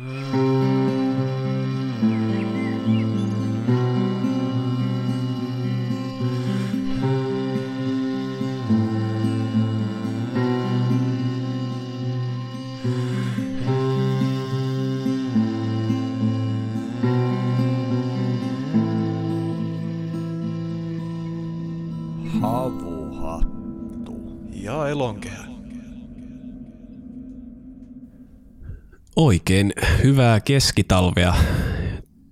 Mm. Oikein hyvää keskitalvea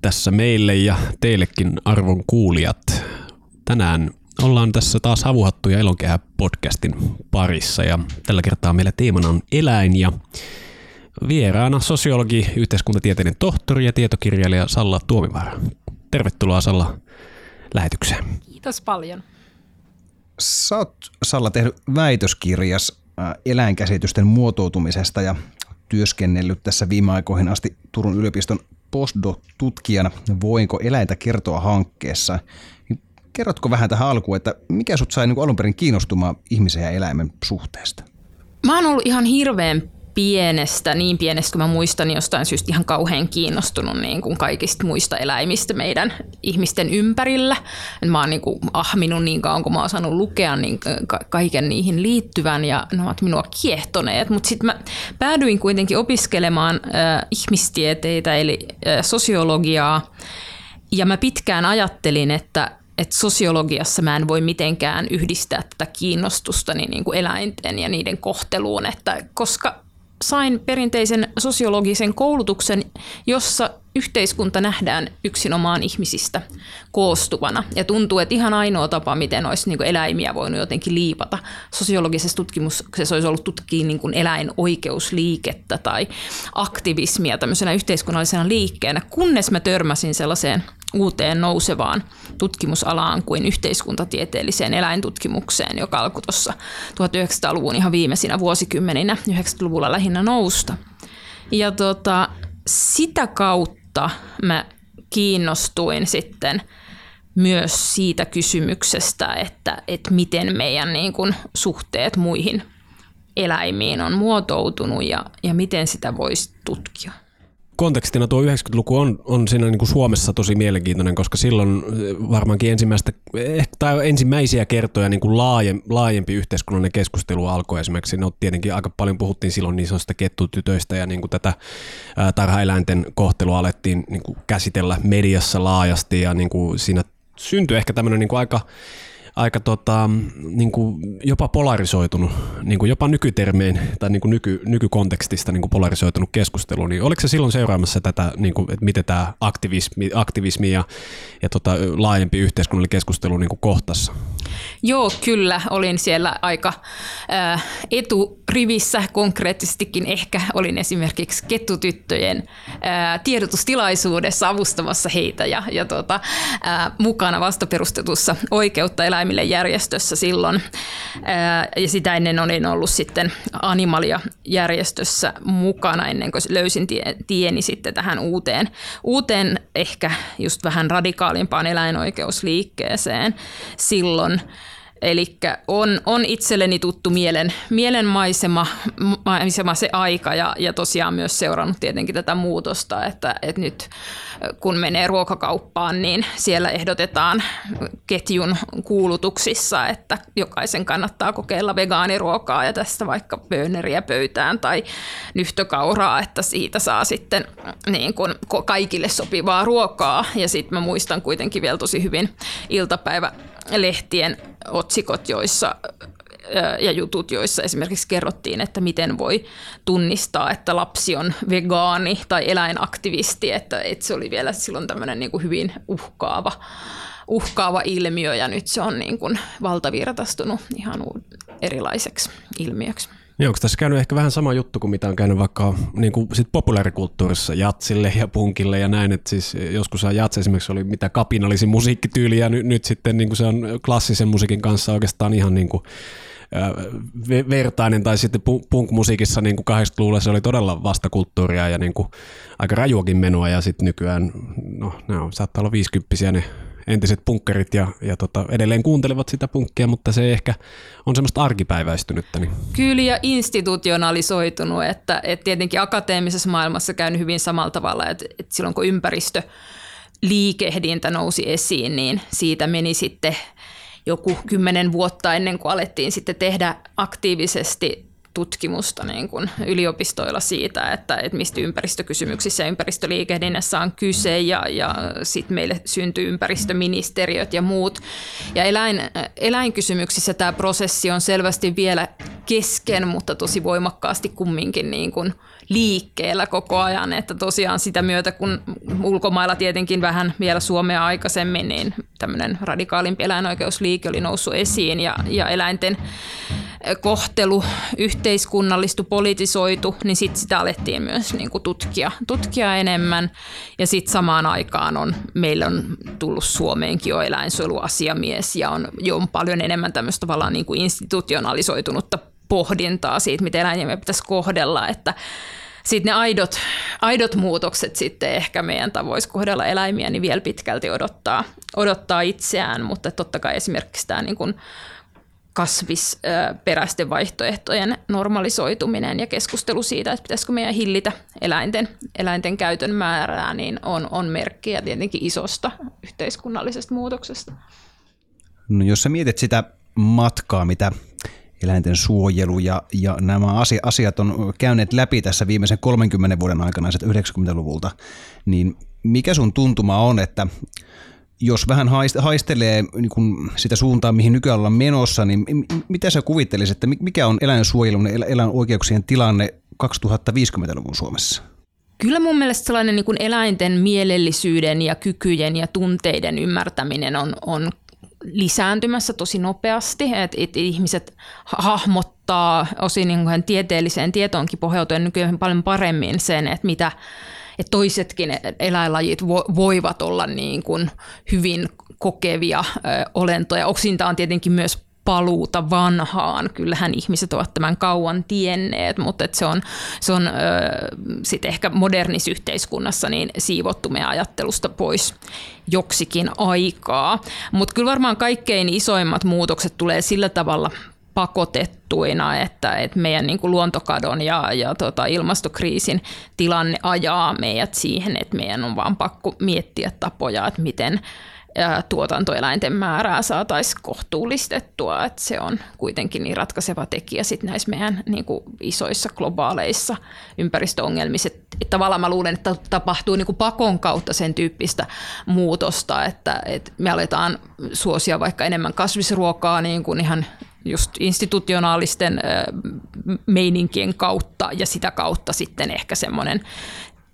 tässä meille ja teillekin arvon kuulijat. Tänään ollaan tässä taas Havuhattu ja Elonkehä podcastin parissa ja tällä kertaa meillä teemana on eläin ja vieraana sosiologi, yhteiskuntatieteiden tohtori ja tietokirjailija Salla Tuomivaara. Tervetuloa Salla lähetykseen. Kiitos paljon. Sä oot Salla tehnyt väitöskirjas eläinkäsitysten muotoutumisesta ja työskennellyt tässä viime aikoihin asti Turun yliopiston postdoc-tutkijana Voinko eläintä kertoa hankkeessa. Kerrotko vähän tähän alkuun, että mikä sut sai niin alun perin kiinnostumaan ihmisen ja eläimen suhteesta? Mä oon ollut ihan hirveän pienestä, niin pienestä kuin mä muistan, niin jostain syystä ihan kauhean kiinnostunut niin kuin kaikista muista eläimistä meidän ihmisten ympärillä. Et mä oon niin kuin ahminut niin kauan, kun mä oon saanut lukea niin kaiken niihin liittyvän ja ne ovat minua kiehtoneet. Mutta sitten mä päädyin kuitenkin opiskelemaan äh, ihmistieteitä eli äh, sosiologiaa ja mä pitkään ajattelin, että että sosiologiassa mä en voi mitenkään yhdistää tätä kiinnostusta niin kuin eläinten ja niiden kohteluun, että koska sain perinteisen sosiologisen koulutuksen, jossa yhteiskunta nähdään yksinomaan ihmisistä koostuvana. Ja tuntuu, että ihan ainoa tapa, miten olisi niin eläimiä voinut jotenkin liipata sosiologisessa tutkimuksessa olisi ollut tutkia niin kuin eläinoikeusliikettä tai aktivismia tämmöisenä yhteiskunnallisena liikkeenä, kunnes mä törmäsin sellaiseen uuteen nousevaan tutkimusalaan kuin yhteiskuntatieteelliseen eläintutkimukseen, joka alkoi tuossa 1900-luvun ihan viimeisinä vuosikymmeninä, 90-luvulla lähinnä nousta. Ja tota, sitä kautta mä kiinnostuin sitten myös siitä kysymyksestä, että, että miten meidän niin kuin suhteet muihin eläimiin on muotoutunut ja, ja miten sitä voisi tutkia kontekstina tuo 90-luku on, on siinä niin kuin Suomessa tosi mielenkiintoinen, koska silloin eh, varmaankin ensimmäistä, ehkä, tai ensimmäisiä kertoja niin kuin laajem, laajempi yhteiskunnallinen keskustelu alkoi esimerkiksi. No tietenkin aika paljon puhuttiin silloin niin sanotusta kettutytöistä ja niin kuin tätä tarhaeläinten kohtelua alettiin niin kuin käsitellä mediassa laajasti ja niin kuin siinä syntyi ehkä tämmöinen niin kuin aika aika tota, niin kuin jopa polarisoitunut, niin kuin jopa nykytermein tai niin kuin nyky, nykykontekstista niin kuin polarisoitunut keskustelu, niin oliko se silloin seuraamassa tätä, niin kuin, että miten tämä aktivismi, aktivismi ja, ja tota, laajempi yhteiskunnallinen keskustelu niin kuin kohtassa? Joo, kyllä. Olin siellä aika äh, eturivissä konkreettisestikin. Ehkä olin esimerkiksi kettutyttöjen äh, tiedotustilaisuudessa avustamassa heitä ja, ja tota, äh, mukana vastaperustetussa oikeutta eläimille järjestössä silloin. Ja sitä ennen olin ollut sitten Animalia järjestössä mukana ennen kuin löysin tie, tieni sitten tähän uuteen, uuteen ehkä just vähän radikaalimpaan eläinoikeusliikkeeseen silloin. Eli on, on itselleni tuttu mielen, mielenmaisema maisema se aika ja, ja tosiaan myös seurannut tietenkin tätä muutosta, että, että nyt kun menee ruokakauppaan, niin siellä ehdotetaan ketjun kuulutuksissa, että jokaisen kannattaa kokeilla vegaaniruokaa ja tästä vaikka pööneriä pöytään tai nyhtökauraa, että siitä saa sitten niin kuin kaikille sopivaa ruokaa. Ja sitten mä muistan kuitenkin vielä tosi hyvin iltapäivä lehtien otsikot, joissa ja jutut, joissa esimerkiksi kerrottiin, että miten voi tunnistaa, että lapsi on vegaani tai eläinaktivisti, että, että se oli vielä silloin tämmöinen niin kuin hyvin uhkaava, uhkaava ilmiö ja nyt se on niin kuin valtavirtaistunut ihan erilaiseksi ilmiöksi. Niin onko tässä käynyt ehkä vähän sama juttu kuin mitä on käynyt vaikka niin kuin sit populaarikulttuurissa jatsille ja punkille ja näin, että siis joskus jats esimerkiksi oli mitä kapinallisin musiikkityyli ja nyt, nyt sitten niin kuin se on klassisen musiikin kanssa oikeastaan ihan niin kuin vertainen, tai sitten punk-musiikissa niin 80-luvulla se oli todella vastakulttuuria ja niin kuin aika rajuakin menoa, ja sitten nykyään, no ne on, saattaa olla 50 ne entiset punkkerit ja, ja tota, edelleen kuuntelevat sitä punkkia, mutta se ehkä on semmoista arkipäiväistynyttä. Niin. Kyllä ja institutionalisoitunut, että, että tietenkin akateemisessa maailmassa käy hyvin samalla tavalla, että, että silloin kun ympäristö liikehdintä nousi esiin, niin siitä meni sitten joku kymmenen vuotta ennen kuin alettiin sitten tehdä aktiivisesti tutkimusta niin kuin yliopistoilla siitä, että, että mistä ympäristökysymyksissä ja ympäristöliikehdinnässä on kyse ja, ja sitten meille syntyy ympäristöministeriöt ja muut. Ja eläin, eläinkysymyksissä tämä prosessi on selvästi vielä kesken, mutta tosi voimakkaasti kumminkin niin kuin liikkeellä koko ajan, että tosiaan sitä myötä, kun ulkomailla tietenkin vähän vielä Suomea aikaisemmin, niin tämmöinen radikaalimpi eläinoikeusliike oli noussut esiin ja, ja eläinten kohtelu yhteiskunnallistu, politisoitu, niin sitten sitä alettiin myös niin kuin tutkia, tutkia enemmän. Ja sitten samaan aikaan on, meillä on tullut Suomeenkin jo eläinsuojeluasiamies ja on jo on paljon enemmän tämmöistä tavallaan niin kuin institutionalisoitunutta pohdintaa siitä, miten eläimiä pitäisi kohdella, että sitten ne aidot, aidot muutokset sitten ehkä meidän tavoissa kohdella eläimiä, niin vielä pitkälti odottaa, odottaa itseään, mutta totta kai esimerkiksi tämä niin kuin kasvisperäisten vaihtoehtojen normalisoituminen ja keskustelu siitä, että pitäisikö meidän hillitä eläinten, eläinten käytön määrää, niin on, on merkkiä tietenkin isosta yhteiskunnallisesta muutoksesta. No, jos sä mietit sitä matkaa, mitä eläinten suojelu ja, ja nämä asiat on käyneet läpi tässä viimeisen 30 vuoden aikana, 90-luvulta, niin mikä sun tuntuma on, että jos vähän haistelee niin kuin sitä suuntaa, mihin nykyään ollaan menossa, niin mitä sä kuvittelisit, että mikä on eläinsuojelun ja eläinoikeuksien tilanne 2050-luvun Suomessa? Kyllä mun mielestä sellainen niin kuin eläinten mielellisyyden ja kykyjen ja tunteiden ymmärtäminen on, on lisääntymässä tosi nopeasti, että et ihmiset hahmottaa osin niin tieteelliseen tietoonkin pohjautuen nykyään paljon paremmin sen, että mitä että toisetkin eläinlajit vo, voivat olla niin kuin hyvin kokevia ö, olentoja. Oksinta on tietenkin myös paluuta vanhaan. Kyllähän ihmiset ovat tämän kauan tienneet, mutta se on, se on sitten ehkä modernissa yhteiskunnassa niin siivottu meidän ajattelusta pois joksikin aikaa. Mutta kyllä varmaan kaikkein isoimmat muutokset tulee sillä tavalla pakotettuina, että, että meidän niin kuin luontokadon ja, ja tota ilmastokriisin tilanne ajaa meidät siihen, että meidän on vaan pakko miettiä tapoja, että miten tuotantoeläinten määrää saataisiin kohtuullistettua, että se on kuitenkin niin ratkaiseva tekijä sit näissä meidän niin kuin isoissa globaaleissa ympäristöongelmissa. Että tavallaan mä luulen, että tapahtuu niin kuin pakon kautta sen tyyppistä muutosta, että, että me aletaan suosia vaikka enemmän kasvisruokaa niin kuin ihan just institutionaalisten meininkien kautta ja sitä kautta sitten ehkä semmoinen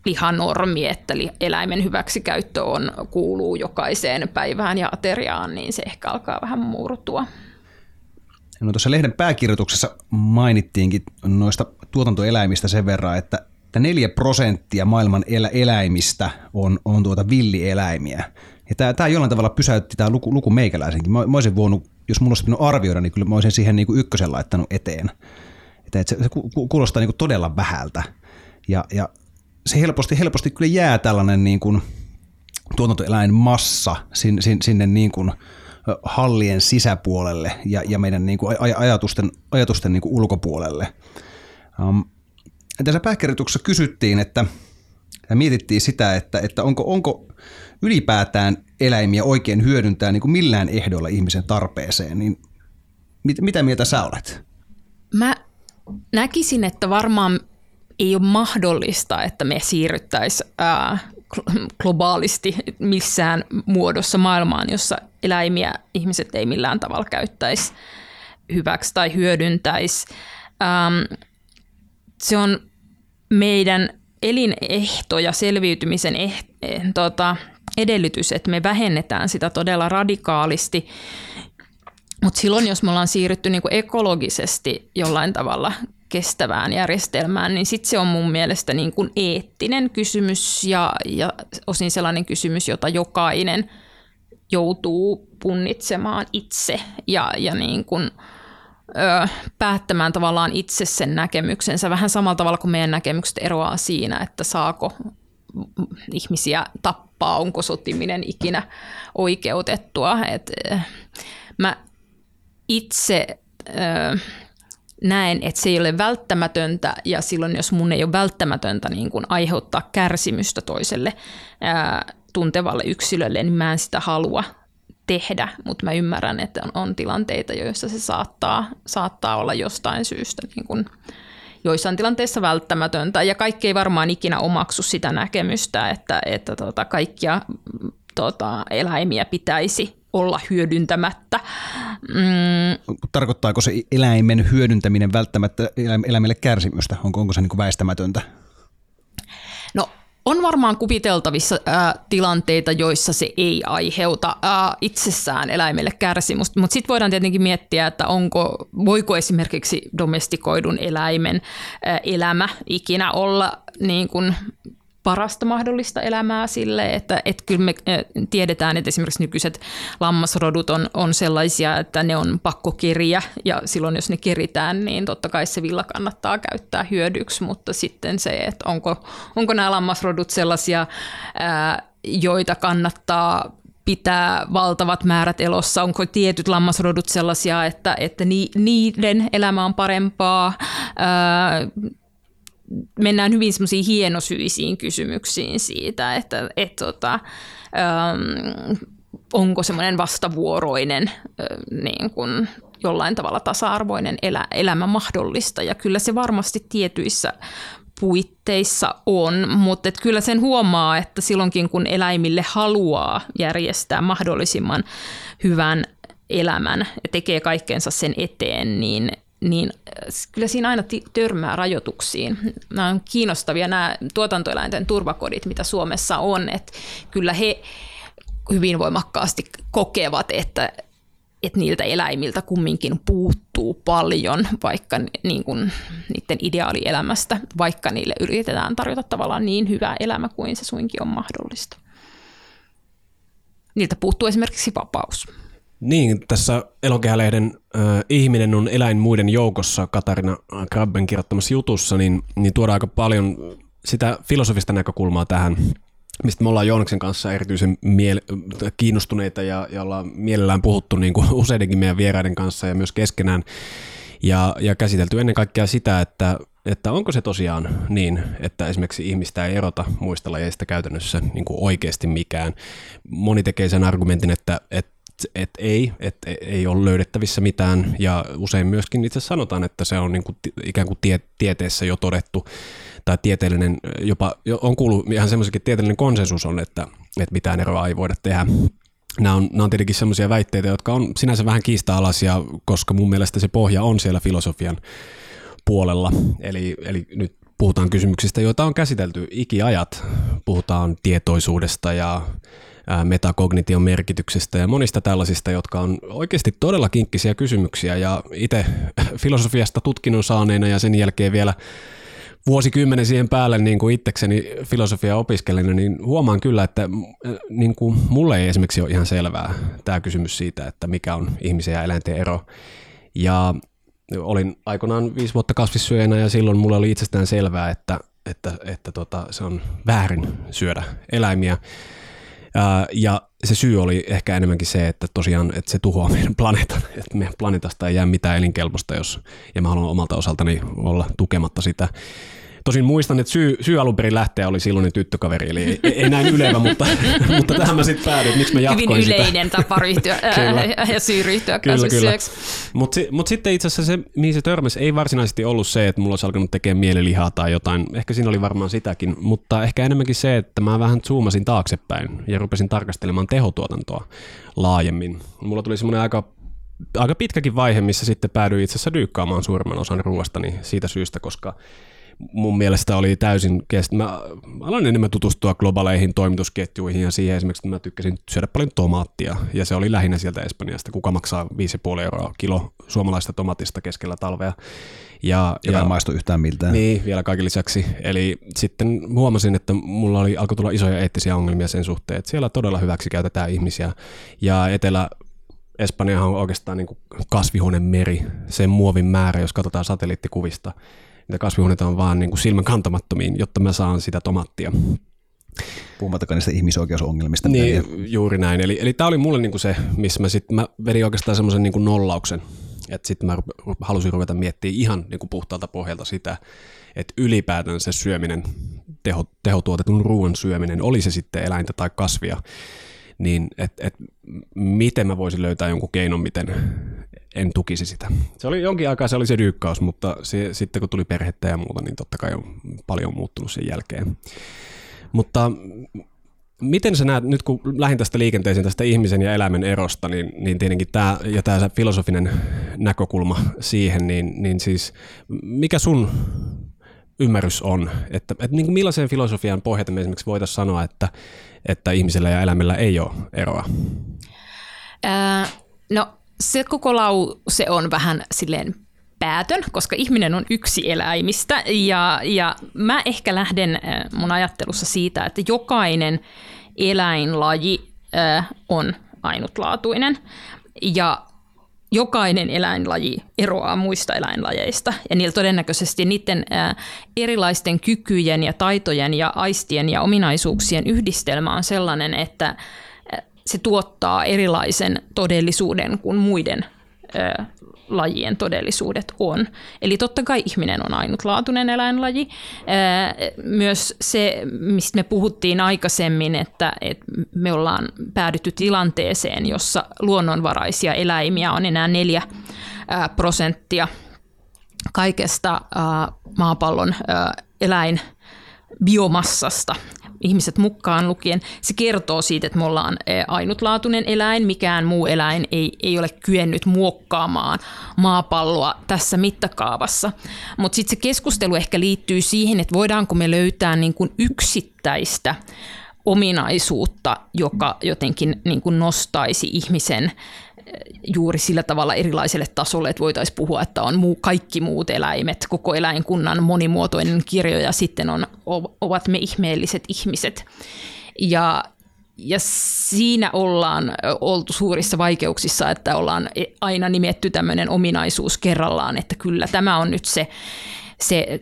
lihanormi, että eläimen hyväksikäyttö on, kuuluu jokaiseen päivään ja ateriaan, niin se ehkä alkaa vähän murtua. No tuossa lehden pääkirjoituksessa mainittiinkin noista tuotantoeläimistä sen verran, että että 4 prosenttia maailman elä, eläimistä on, on tuota villieläimiä. Ja tämä, tämä jollain tavalla pysäytti tämä luku, luku meikäläisenkin. Mä, mä olisin voinut, jos mulla olisi arvioida, niin kyllä mä olisin siihen niin kuin ykkösen laittanut eteen. Että, että se, se kuulostaa niin kuin todella vähältä. Ja, ja se helposti, helposti kyllä jää tällainen niin kuin tuotantoeläinmassa sinne, sinne niin kuin hallien sisäpuolelle ja, ja meidän niin kuin ajatusten, ajatusten niin kuin ulkopuolelle. Um, tässä pääkirjoituksessa kysyttiin, että ja mietittiin sitä, että, että onko, onko ylipäätään eläimiä oikein hyödyntää niin kuin millään ehdolla ihmisen tarpeeseen, niin mit, mitä mieltä sä olet? Mä näkisin, että varmaan ei ole mahdollista, että me siirryttäisiin globaalisti missään muodossa maailmaan, jossa eläimiä ihmiset ei millään tavalla käyttäisi hyväksi tai hyödyntäisi. Ähm, se on meidän elinehto ja selviytymisen eh, eh, tota, edellytys, että me vähennetään sitä todella radikaalisti. Mutta silloin, jos me ollaan siirrytty niinku ekologisesti jollain tavalla kestävään järjestelmään, niin sitten se on mun mielestä niin kuin eettinen kysymys ja, ja osin sellainen kysymys, jota jokainen joutuu punnitsemaan itse ja, ja niin kuin, ö, päättämään tavallaan itse sen näkemyksensä. Vähän samalla tavalla kuin meidän näkemykset eroaa siinä, että saako ihmisiä tappaa, onko sotiminen ikinä oikeutettua. Et, mä itse äh, näen, että se ei ole välttämätöntä ja silloin jos mun ei ole välttämätöntä niin kun aiheuttaa kärsimystä toiselle ää, tuntevalle yksilölle, niin mä en sitä halua tehdä, mutta mä ymmärrän, että on, on tilanteita, joissa se saattaa, saattaa olla jostain syystä niin kun joissain tilanteissa välttämätöntä. Ja kaikki ei varmaan ikinä omaksu sitä näkemystä, että, että tota, kaikkia tota, eläimiä pitäisi olla hyödyntämättä. Mm. Tarkoittaako se eläimen hyödyntäminen välttämättä eläimelle kärsimystä? Onko, onko se niin kuin väistämätöntä? No on varmaan kuviteltavissa ää, tilanteita, joissa se ei aiheuta ää, itsessään eläimelle kärsimystä, mutta sitten voidaan tietenkin miettiä, että onko, voiko esimerkiksi domestikoidun eläimen ää, elämä ikinä olla niin kuin parasta mahdollista elämää sille, että, että kyllä me tiedetään, että esimerkiksi nykyiset lammasrodut on, on sellaisia, että ne on pakko keriä ja silloin jos ne keritään, niin totta kai se villa kannattaa käyttää hyödyksi, mutta sitten se, että onko, onko nämä lammasrodut sellaisia, ää, joita kannattaa pitää valtavat määrät elossa? Onko tietyt lammasrodut sellaisia, että, että niiden elämä on parempaa? Ää, mennään hyvin semmoisiin hienosyisiin kysymyksiin siitä, että et, tota, ähm, onko semmoinen vastavuoroinen äh, niin kuin jollain tavalla tasa-arvoinen elä, elämä mahdollista. Ja kyllä se varmasti tietyissä puitteissa on, mutta et kyllä sen huomaa, että silloinkin kun eläimille haluaa järjestää mahdollisimman hyvän elämän ja tekee kaikkeensa sen eteen, niin niin äh, kyllä siinä aina törmää rajoituksiin. Nämä on kiinnostavia nämä tuotantoeläinten turvakodit, mitä Suomessa on, että kyllä he hyvin voimakkaasti kokevat, että, että niiltä eläimiltä kumminkin puuttuu paljon vaikka niin kuin niiden ideaalielämästä, vaikka niille yritetään tarjota tavallaan niin hyvä elämä kuin se suinkin on mahdollista. Niiltä puuttuu esimerkiksi vapaus. Niin, tässä Elokehälehden äh, Ihminen on eläin muiden joukossa Katarina Krabben kirjoittamassa jutussa, niin, niin tuodaan aika paljon sitä filosofista näkökulmaa tähän, mistä me ollaan Joonaksen kanssa erityisen miele- kiinnostuneita ja, ja ollaan mielellään puhuttu niin kuin useidenkin meidän vieraiden kanssa ja myös keskenään ja, ja käsitelty ennen kaikkea sitä, että, että onko se tosiaan niin, että esimerkiksi ihmistä ei erota muista lajeista käytännössä niin kuin oikeasti mikään. Moni tekee sen argumentin, että, että et ei, että ei ole löydettävissä mitään ja usein myöskin itse sanotaan, että se on niin kuin ikään kuin tie, tieteessä jo todettu tai tieteellinen, jopa on kuullut ihan semmoisikin tieteellinen konsensus on, että, että mitään eroa ei voida tehdä. Nämä on, nämä on tietenkin semmoisia väitteitä, jotka on sinänsä vähän kiista-alaisia, koska mun mielestä se pohja on siellä filosofian puolella. Eli, eli nyt puhutaan kysymyksistä, joita on käsitelty ikiajat. Puhutaan tietoisuudesta ja metakognition merkityksestä ja monista tällaisista, jotka on oikeasti todella kinkkisiä kysymyksiä ja itse filosofiasta tutkinnon saaneena ja sen jälkeen vielä vuosikymmenen siihen päälle niin kuin itsekseni filosofia opiskelijana, niin huomaan kyllä, että niin kuin mulle ei esimerkiksi ole ihan selvää tämä kysymys siitä, että mikä on ihmisen ja eläinten ero. Ja olin aikoinaan viisi vuotta kasvissyöjänä ja silloin mulle oli itsestään selvää, että, että, että tota, se on väärin syödä eläimiä ja se syy oli ehkä enemmänkin se, että tosiaan että se tuhoaa meidän planeetan, että meidän planeetasta ei jää mitään elinkelpoista, jos, ja mä haluan omalta osaltani olla tukematta sitä. Tosin muistan, että syy, syy alun perin lähteä oli silloinen tyttökaveri, eli ei, ei näin ylevä, mutta, mutta tähän mä sitten päädyin, että miksi mä jatkoin Hyvin yleinen sitä. tapa ryhtyä ja syy ryhtyä kyllä, kyllä. Mutta mut sitten itse asiassa se, mihin se törmäsi, ei varsinaisesti ollut se, että mulla olisi alkanut tekemään mielilihaa tai jotain. Ehkä siinä oli varmaan sitäkin, mutta ehkä enemmänkin se, että mä vähän zoomasin taaksepäin ja rupesin tarkastelemaan tehotuotantoa laajemmin. Mulla tuli semmoinen aika aika pitkäkin vaihe, missä sitten päädyin itse asiassa dyykkaamaan suurimman osan ruoastani siitä syystä, koska mun mielestä oli täysin kestä. Mä aloin enemmän tutustua globaaleihin toimitusketjuihin ja siihen esimerkiksi, että mä tykkäsin syödä paljon tomaattia ja se oli lähinnä sieltä Espanjasta. Kuka maksaa 5,5 euroa kilo suomalaista tomatista keskellä talvea. Ja, ja, ja maistu yhtään miltään. Niin, vielä kaiken lisäksi. Eli sitten huomasin, että mulla oli, alkoi tulla isoja eettisiä ongelmia sen suhteen, että siellä todella hyväksi käytetään ihmisiä. Ja Etelä, Espanjahan on oikeastaan niin kasvihuoneen meri, sen muovin määrä, jos katsotaan satelliittikuvista niitä kasvihuoneita on vaan niin kuin silmän kantamattomiin, jotta mä saan sitä tomattia. Puhumattakaan niistä ihmisoikeusongelmista. Niin, juuri näin. Eli, eli tämä oli mulle niinku se, missä mä sitten mä vedin oikeastaan semmoisen niinku nollauksen, että sitten mä halusin ruveta miettimään ihan niinku puhtaalta pohjalta sitä, että ylipäätään se syöminen, teho, tehotuotetun ruoan syöminen, oli se sitten eläintä tai kasvia, niin että et, miten mä voisin löytää jonkun keinon, miten en tukisi sitä. Se oli jonkin aikaa se oli se dyykkaus, mutta se, sitten kun tuli perhettä ja muuta, niin totta kai on paljon muuttunut sen jälkeen. Mutta miten sä näet, nyt kun lähdin tästä liikenteeseen tästä ihmisen ja eläimen erosta, niin, niin tietenkin tämä ja tämä filosofinen näkökulma siihen, niin, niin siis mikä sun ymmärrys on, että, että niin millaiseen filosofian pohjata me esimerkiksi voitaisiin sanoa, että, että ihmisellä ja eläimellä ei ole eroa? Ää, no se koko lause on vähän silleen päätön, koska ihminen on yksi eläimistä ja, ja mä ehkä lähden mun ajattelussa siitä, että jokainen eläinlaji äh, on ainutlaatuinen ja jokainen eläinlaji eroaa muista eläinlajeista. Ja niillä todennäköisesti niiden erilaisten kykyjen ja taitojen ja aistien ja ominaisuuksien yhdistelmä on sellainen, että se tuottaa erilaisen todellisuuden kuin muiden lajien todellisuudet on. Eli totta kai ihminen on ainutlaatuinen eläinlaji. Myös se, mistä me puhuttiin aikaisemmin, että, me ollaan päädytty tilanteeseen, jossa luonnonvaraisia eläimiä on enää neljä prosenttia kaikesta maapallon eläinbiomassasta ihmiset mukaan lukien, se kertoo siitä, että me ollaan eh, ainutlaatuinen eläin, mikään muu eläin ei, ei ole kyennyt muokkaamaan maapalloa tässä mittakaavassa. Mutta sitten se keskustelu ehkä liittyy siihen, että voidaanko me löytää niin kuin yksittäistä ominaisuutta, joka jotenkin niin kuin nostaisi ihmisen juuri sillä tavalla erilaiselle tasolle, että voitaisiin puhua, että on muu, kaikki muut eläimet, koko eläinkunnan monimuotoinen kirjo ja sitten on, ovat me ihmeelliset ihmiset. Ja, ja siinä ollaan oltu suurissa vaikeuksissa, että ollaan aina nimetty tämmöinen ominaisuus kerrallaan, että kyllä tämä on nyt se, se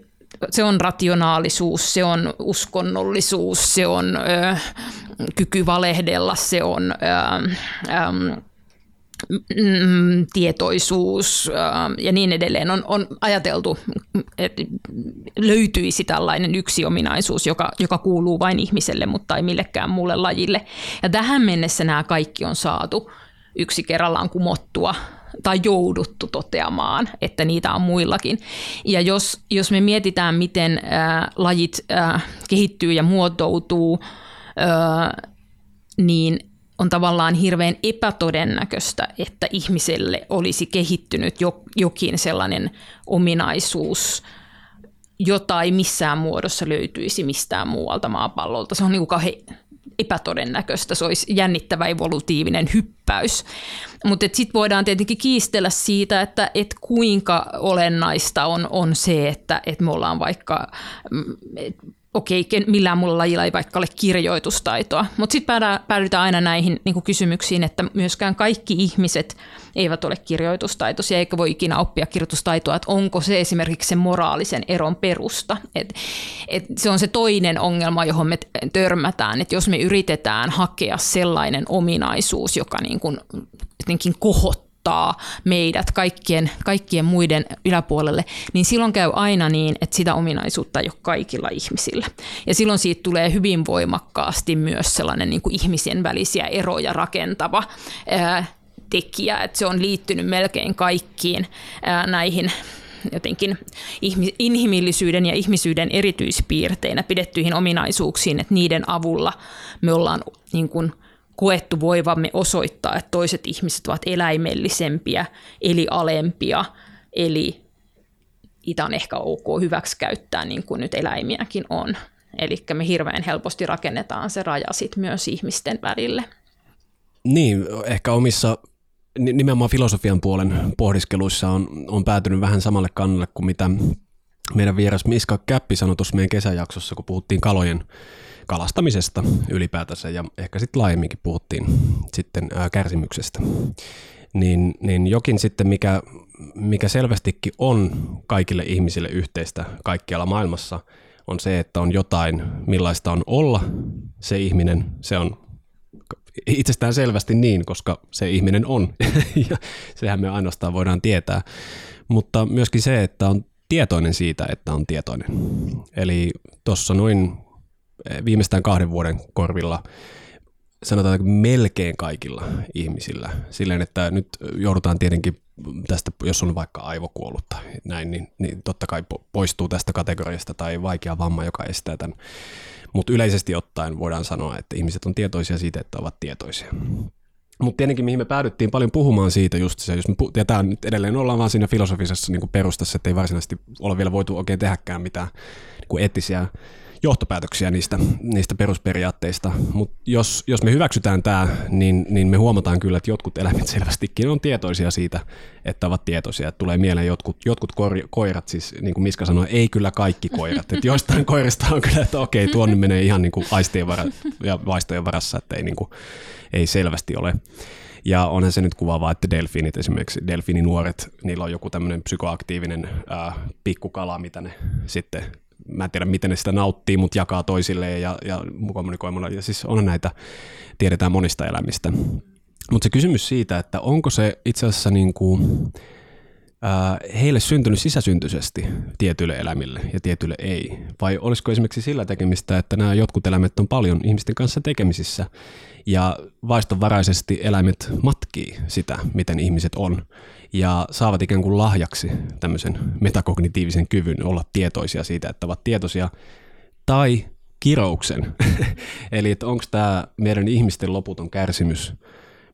se on rationaalisuus, se on uskonnollisuus, se on ö, kyky valehdella, se on ö, ö, mm, tietoisuus äh, ja niin edelleen on, on ajateltu, että löytyisi tällainen yksi ominaisuus, joka, joka kuuluu vain ihmiselle, mutta ei millekään muulle lajille. Ja tähän mennessä nämä kaikki on saatu yksi kerrallaan kumottua tai jouduttu toteamaan, että niitä on muillakin. Ja jos, jos me mietitään, miten äh, lajit äh, kehittyy ja muotoutuu, äh, niin on tavallaan hirveän epätodennäköistä, että ihmiselle olisi kehittynyt jokin sellainen ominaisuus, jota ei missään muodossa löytyisi mistään muualta maapallolta. Se on niin kauhean epätodennäköistä, se olisi jännittävä evolutiivinen hyppäys. Mutta sitten voidaan tietenkin kiistellä siitä, että et kuinka olennaista on, on se, että et me ollaan vaikka okei, millään muulla lajilla ei vaikka ole kirjoitustaitoa, mutta sitten päädytään aina näihin niin kuin kysymyksiin, että myöskään kaikki ihmiset eivät ole kirjoitustaitoisia eikä voi ikinä oppia kirjoitustaitoa, että onko se esimerkiksi se moraalisen eron perusta. Et, et se on se toinen ongelma, johon me törmätään, että jos me yritetään hakea sellainen ominaisuus, joka niin kuin, jotenkin kohottaa, ottaa meidät kaikkien, kaikkien muiden yläpuolelle, niin silloin käy aina niin, että sitä ominaisuutta ei ole kaikilla ihmisillä. Ja silloin siitä tulee hyvin voimakkaasti myös sellainen niin kuin ihmisen välisiä eroja rakentava ää, tekijä, että se on liittynyt melkein kaikkiin ää, näihin jotenkin inhimillisyyden ja ihmisyyden erityispiirteinä pidettyihin ominaisuuksiin, että niiden avulla me ollaan niin kuin koettu voivamme osoittaa, että toiset ihmiset ovat eläimellisempiä, eli alempia, eli itä on ehkä ok hyväksi käyttää niin kuin nyt eläimiäkin on. Eli me hirveän helposti rakennetaan se raja sit myös ihmisten välille. Niin, ehkä omissa nimenomaan filosofian puolen pohdiskeluissa on, on päätynyt vähän samalle kannalle kuin mitä meidän vieras Miska Käppi sanoi tuossa meidän kesäjaksossa, kun puhuttiin kalojen kalastamisesta ylipäätänsä ja ehkä sitten laajemminkin puhuttiin sitten ää, kärsimyksestä. Niin, niin jokin sitten, mikä, mikä selvästikin on kaikille ihmisille yhteistä kaikkialla maailmassa, on se, että on jotain, millaista on olla se ihminen. Se on itsestään selvästi niin, koska se ihminen on. ja sehän me ainoastaan voidaan tietää. Mutta myöskin se, että on tietoinen siitä, että on tietoinen. Eli tuossa noin viimeistään kahden vuoden korvilla sanotaan että melkein kaikilla ihmisillä. Silleen, että nyt joudutaan tietenkin tästä, jos on vaikka aivokuollut tai näin, niin, niin totta kai poistuu tästä kategoriasta tai vaikea vamma, joka estää tämän. Mutta yleisesti ottaen voidaan sanoa, että ihmiset on tietoisia siitä, että ovat tietoisia. Mutta tietenkin mihin me päädyttiin paljon puhumaan siitä just se, jos me pu- ja tämä nyt edelleen ollaan vaan siinä filosofisessa niin perustassa, että ei varsinaisesti ole vielä voitu oikein tehdäkään mitään niin eettisiä johtopäätöksiä niistä, niistä perusperiaatteista. Mutta jos, jos me hyväksytään tämä, niin, niin me huomataan kyllä, että jotkut eläimet selvästikin on tietoisia siitä, että ovat tietoisia. Että tulee mieleen jotkut, jotkut kor, koirat, siis niin kuin Miska sanoi, ei kyllä kaikki koirat. Että joistain koirista on kyllä, että okei, tuonne menee ihan niin kuin aistien vara, ja vaistojen varassa, että ei, niin kuin, ei selvästi ole. Ja onhan se nyt kuvaavaa, että delfiinit esimerkiksi, delfiininuoret, niillä on joku tämmöinen psykoaktiivinen ää, pikkukala, mitä ne sitten mä en tiedä miten ne sitä nauttii, mutta jakaa toisilleen ja, ja kommunikoimalla. Ja siis on näitä, tiedetään monista elämistä. Mutta se kysymys siitä, että onko se itse asiassa niin kuin, heille syntynyt sisäsyntyisesti tietyille elämille ja tietyille ei? Vai olisiko esimerkiksi sillä tekemistä, että nämä jotkut eläimet on paljon ihmisten kanssa tekemisissä ja vaistonvaraisesti eläimet matkii sitä, miten ihmiset on ja saavat ikään kuin lahjaksi tämmöisen metakognitiivisen kyvyn olla tietoisia siitä, että ovat tietoisia, tai kirouksen. Eli onko tämä meidän ihmisten loputon kärsimys,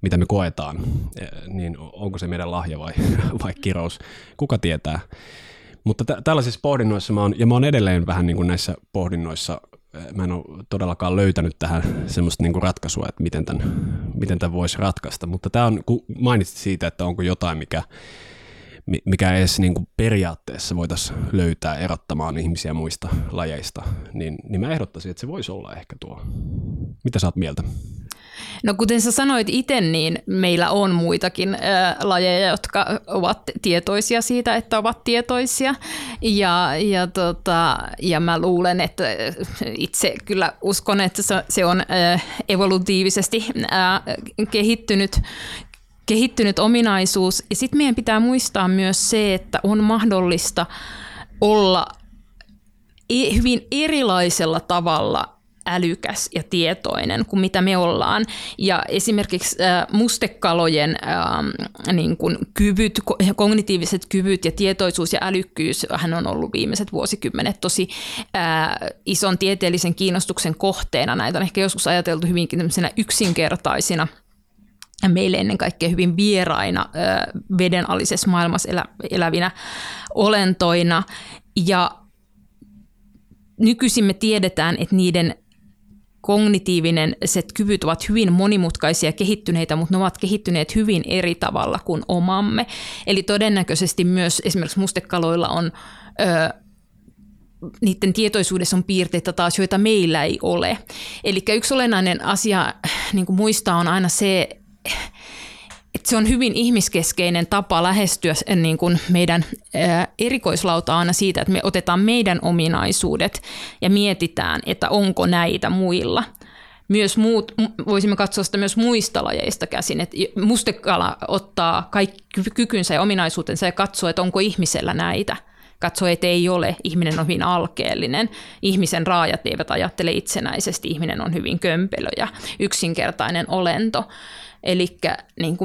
mitä me koetaan, e, niin onko se meidän lahja vai, vai kirous, kuka tietää. Mutta t- tällaisissa pohdinnoissa mä oon, ja mä oon edelleen vähän niin kuin näissä pohdinnoissa mä en ole todellakaan löytänyt tähän semmoista niin kuin ratkaisua, että miten tämän, miten tämän voisi ratkaista, mutta tämä on, kun mainitsit siitä, että onko jotain, mikä, mikä edes niin kuin periaatteessa voitaisiin löytää erottamaan ihmisiä muista lajeista, niin, niin mä ehdottaisin, että se voisi olla ehkä tuo. Mitä sä oot mieltä? No kuten sä sanoit itse, niin meillä on muitakin ä, lajeja, jotka ovat tietoisia siitä, että ovat tietoisia. Ja, ja, tota, ja mä luulen, että itse kyllä uskon, että se on ä, evolutiivisesti ä, kehittynyt, kehittynyt ominaisuus. Ja sitten meidän pitää muistaa myös se, että on mahdollista olla e-, hyvin erilaisella tavalla älykäs ja tietoinen kuin mitä me ollaan. Ja esimerkiksi äh, mustekalojen äh, niin kuin kyvyt, kognitiiviset kyvyt ja tietoisuus ja älykkyys, hän on ollut viimeiset vuosikymmenet tosi äh, ison tieteellisen kiinnostuksen kohteena. Näitä on ehkä joskus ajateltu hyvinkin yksinkertaisina meille ennen kaikkea hyvin vieraina vedenallisessa maailmassa elä, elävinä olentoina. Ja nykyisin me tiedetään, että niiden kognitiivinen set kyvyt ovat hyvin monimutkaisia ja kehittyneitä, mutta ne ovat kehittyneet hyvin eri tavalla kuin omamme. Eli todennäköisesti myös esimerkiksi mustekaloilla on ö, niiden tietoisuudessa on piirteitä taas, joita meillä ei ole. Eli yksi olennainen asia niin kuin muistaa on aina se, että se on hyvin ihmiskeskeinen tapa lähestyä niin kuin meidän erikoislauta aina siitä, että me otetaan meidän ominaisuudet ja mietitään, että onko näitä muilla. Myös muut, voisimme katsoa sitä myös muista lajeista käsin, että mustekala ottaa kaikki kykynsä ja ominaisuutensa ja katsoo, että onko ihmisellä näitä. Katsoo, että ei ole, ihminen on hyvin alkeellinen, ihmisen raajat eivät ajattele itsenäisesti, ihminen on hyvin kömpelö ja yksinkertainen olento. Eli niin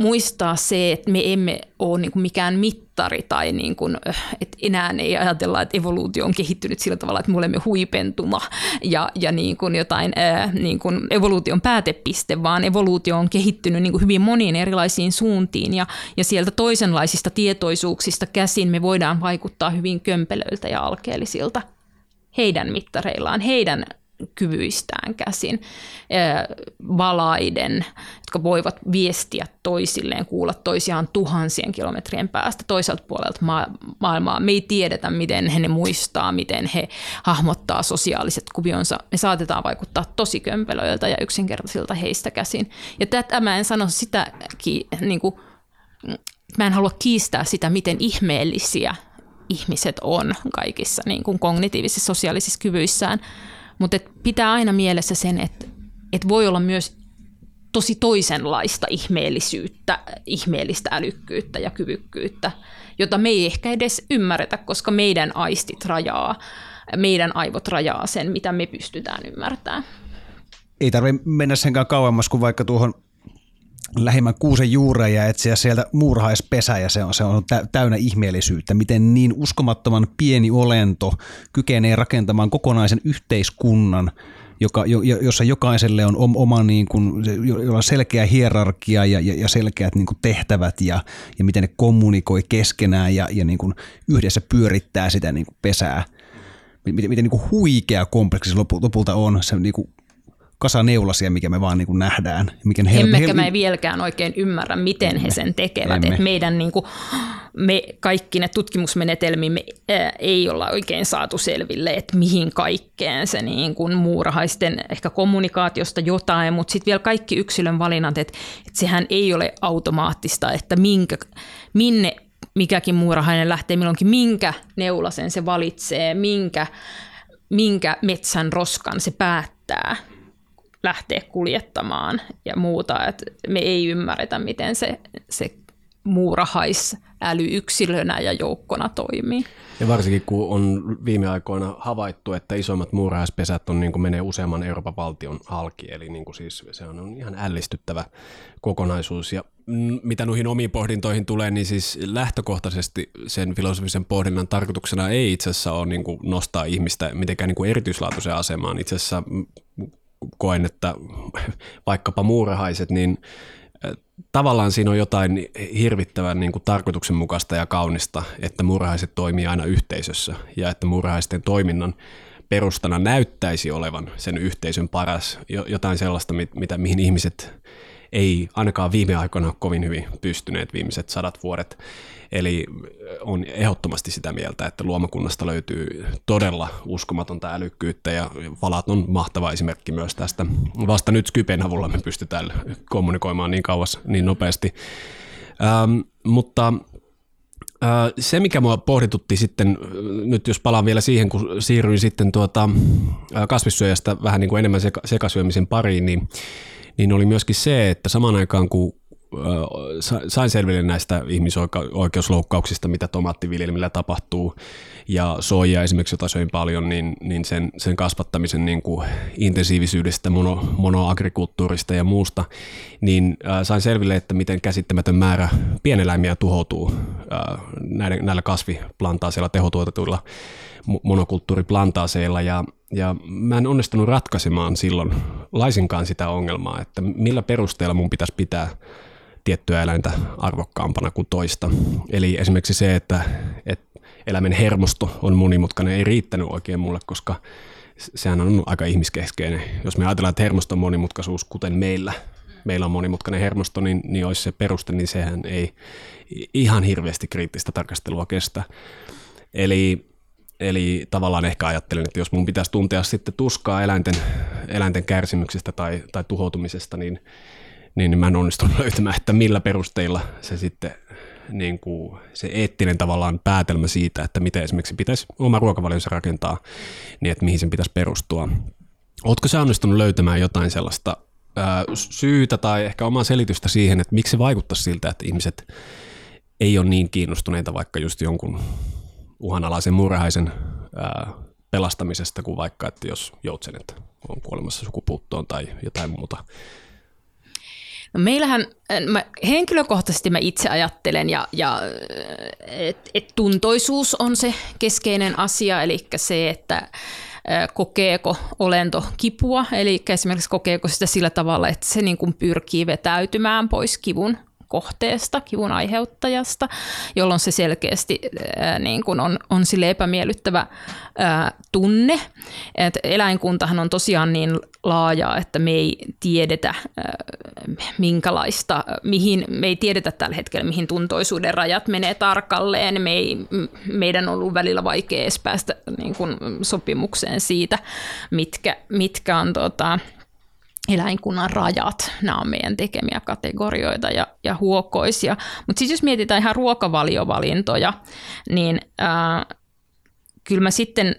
muistaa se, että me emme ole niin kuin mikään mittari tai niin kuin, että enää ei ajatella, että evoluutio on kehittynyt sillä tavalla, että me olemme huipentuma ja, ja niin kuin jotain niin kuin evoluution päätepiste, vaan evoluutio on kehittynyt niin kuin hyvin moniin erilaisiin suuntiin ja, ja sieltä toisenlaisista tietoisuuksista käsin me voidaan vaikuttaa hyvin kömpelöiltä ja alkeellisilta heidän mittareillaan, heidän kyvyistään käsin, valaiden, jotka voivat viestiä toisilleen, kuulla toisiaan tuhansien kilometrien päästä toiselta puolelta maailmaa. Me ei tiedetä, miten he ne muistaa, miten he hahmottaa sosiaaliset kuvionsa. Me saatetaan vaikuttaa tosi kömpelöiltä ja yksinkertaisilta heistä käsin. Ja tätä mä en sano sitä, niin kuin, mä en halua kiistää sitä, miten ihmeellisiä ihmiset on kaikissa niin kuin kognitiivisissa sosiaalisissa kyvyissään. Mutta pitää aina mielessä sen, että et voi olla myös tosi toisenlaista ihmeellisyyttä, ihmeellistä älykkyyttä ja kyvykkyyttä, jota me ei ehkä edes ymmärretä, koska meidän aistit rajaa, meidän aivot rajaa sen, mitä me pystytään ymmärtämään. Ei tarvitse mennä senkään kauemmas kuin vaikka tuohon lähimmän kuusen juureen ja etsiä sieltä muurahaispesä ja se on, se on täynnä ihmeellisyyttä, miten niin uskomattoman pieni olento kykenee rakentamaan kokonaisen yhteiskunnan, joka, jo, jossa jokaiselle on oma niin kuin, jolla selkeä hierarkia ja, ja, ja selkeät niin kuin tehtävät ja, ja miten ne kommunikoi keskenään ja, ja niin kuin yhdessä pyörittää sitä niin kuin pesää. Miten, miten niin kuin huikea kompleksi se lopulta on. Se niin kuin kasa neulasia, mikä me vaan niin kuin nähdään. Mikä hel- Emmekä hel- me vieläkään oikein ymmärrä, miten emme, he sen tekevät. Et meidän niin kuin, me kaikki ne tutkimusmenetelmimme ei olla oikein saatu selville, että mihin kaikkeen se niin kuin muurahaisten ehkä kommunikaatiosta jotain, mutta sitten vielä kaikki yksilön valinnat, että, että sehän ei ole automaattista, että minkä, minne mikäkin muurahainen lähtee milloinkin, minkä neulasen se valitsee, minkä, minkä metsän roskan se päättää lähteä kuljettamaan ja muuta. Et me ei ymmärretä, miten se, se muurahais äly yksilönä ja joukkona toimii. Ja varsinkin kun on viime aikoina havaittu, että isommat muurahaispesät on, niin kuin menee useamman Euroopan valtion halki, eli niin kuin siis se on ihan ällistyttävä kokonaisuus. Ja mitä noihin omiin pohdintoihin tulee, niin siis lähtökohtaisesti sen filosofisen pohdinnan tarkoituksena ei itse asiassa ole niin kuin nostaa ihmistä mitenkään niin kuin erityislaatuiseen asemaan. Itse asiassa koen, että vaikkapa muurahaiset, niin tavallaan siinä on jotain hirvittävän niin kuin tarkoituksenmukaista ja kaunista, että muurahaiset toimii aina yhteisössä ja että muurahaisten toiminnan perustana näyttäisi olevan sen yhteisön paras, jotain sellaista, mitä, mihin ihmiset ei ainakaan viime aikoina kovin hyvin pystyneet viimeiset sadat vuodet. Eli on ehdottomasti sitä mieltä, että luomakunnasta löytyy todella uskomatonta älykkyyttä ja Valat on mahtava esimerkki myös tästä. Vasta nyt Skypen avulla me pystytään kommunikoimaan niin kauas, niin nopeasti. Ähm, mutta se, mikä mua pohditutti sitten, nyt jos palaan vielä siihen, kun siirryin sitten tuota kasvissyöjästä vähän niin kuin enemmän sekasyömisen pariin, niin, niin oli myöskin se, että samaan aikaan kun sain selville näistä ihmisoikeusloukkauksista, mitä tomaattiviljelmillä tapahtuu, ja soijaa esimerkiksi, jota söin paljon, niin, niin sen, sen kasvattamisen niin kuin intensiivisyydestä, mono, monoagrikulttuurista ja muusta, niin äh, sain selville, että miten käsittämätön määrä pieneläimiä tuhoutuu äh, näillä, näillä kasviplantaaseilla, tehotuotetuilla monokulttuuriplantaaseilla, ja, ja mä en onnistunut ratkaisemaan silloin laisinkaan sitä ongelmaa, että millä perusteella mun pitäisi pitää tiettyä eläintä arvokkaampana kuin toista. Eli esimerkiksi se, että, että eläimen hermosto on monimutkainen, ei riittänyt oikein mulle, koska sehän on aika ihmiskeskeinen. Jos me ajatellaan, että hermoston monimutkaisuus, kuten meillä, meillä on monimutkainen hermosto, niin, niin olisi se peruste, niin sehän ei ihan hirveästi kriittistä tarkastelua kestä. Eli, eli tavallaan ehkä ajattelen, että jos mun pitäisi tuntea sitten tuskaa eläinten, eläinten kärsimyksestä tai, tai tuhoutumisesta, niin, niin mä en onnistunut löytämään, että millä perusteilla se sitten niin kuin se eettinen tavallaan päätelmä siitä, että miten esimerkiksi pitäisi oma ruokavalionsa rakentaa, niin että mihin sen pitäisi perustua. Oletko sä onnistunut löytämään jotain sellaista ää, syytä tai ehkä omaa selitystä siihen, että miksi se vaikuttaisi siltä, että ihmiset ei ole niin kiinnostuneita vaikka just jonkun uhanalaisen murhaisen ää, pelastamisesta kuin vaikka, että jos joutsenet on kuolemassa sukupuuttoon tai jotain muuta No meillähän, mä, henkilökohtaisesti mä itse ajattelen, ja, ja että et tuntoisuus on se keskeinen asia, eli se, että kokeeko olento kipua, eli esimerkiksi kokeeko sitä sillä tavalla, että se niin kuin pyrkii vetäytymään pois kivun kohteesta, kivun aiheuttajasta, jolloin se selkeästi ää, niin kuin on, on sille epämiellyttävä ää, tunne. Et eläinkuntahan on tosiaan niin laajaa, että me ei tiedetä ää, minkälaista, mihin, me ei tiedetä tällä hetkellä, mihin tuntoisuuden rajat menee tarkalleen. Me ei, meidän on ollut välillä vaikea edes päästä niin kuin sopimukseen siitä, mitkä, mitkä on tota, eläinkunnan rajat. Nämä on meidän tekemiä kategorioita ja, ja huokoisia. Mutta siis jos mietitään ihan ruokavaliovalintoja, niin ää, kyllä mä sitten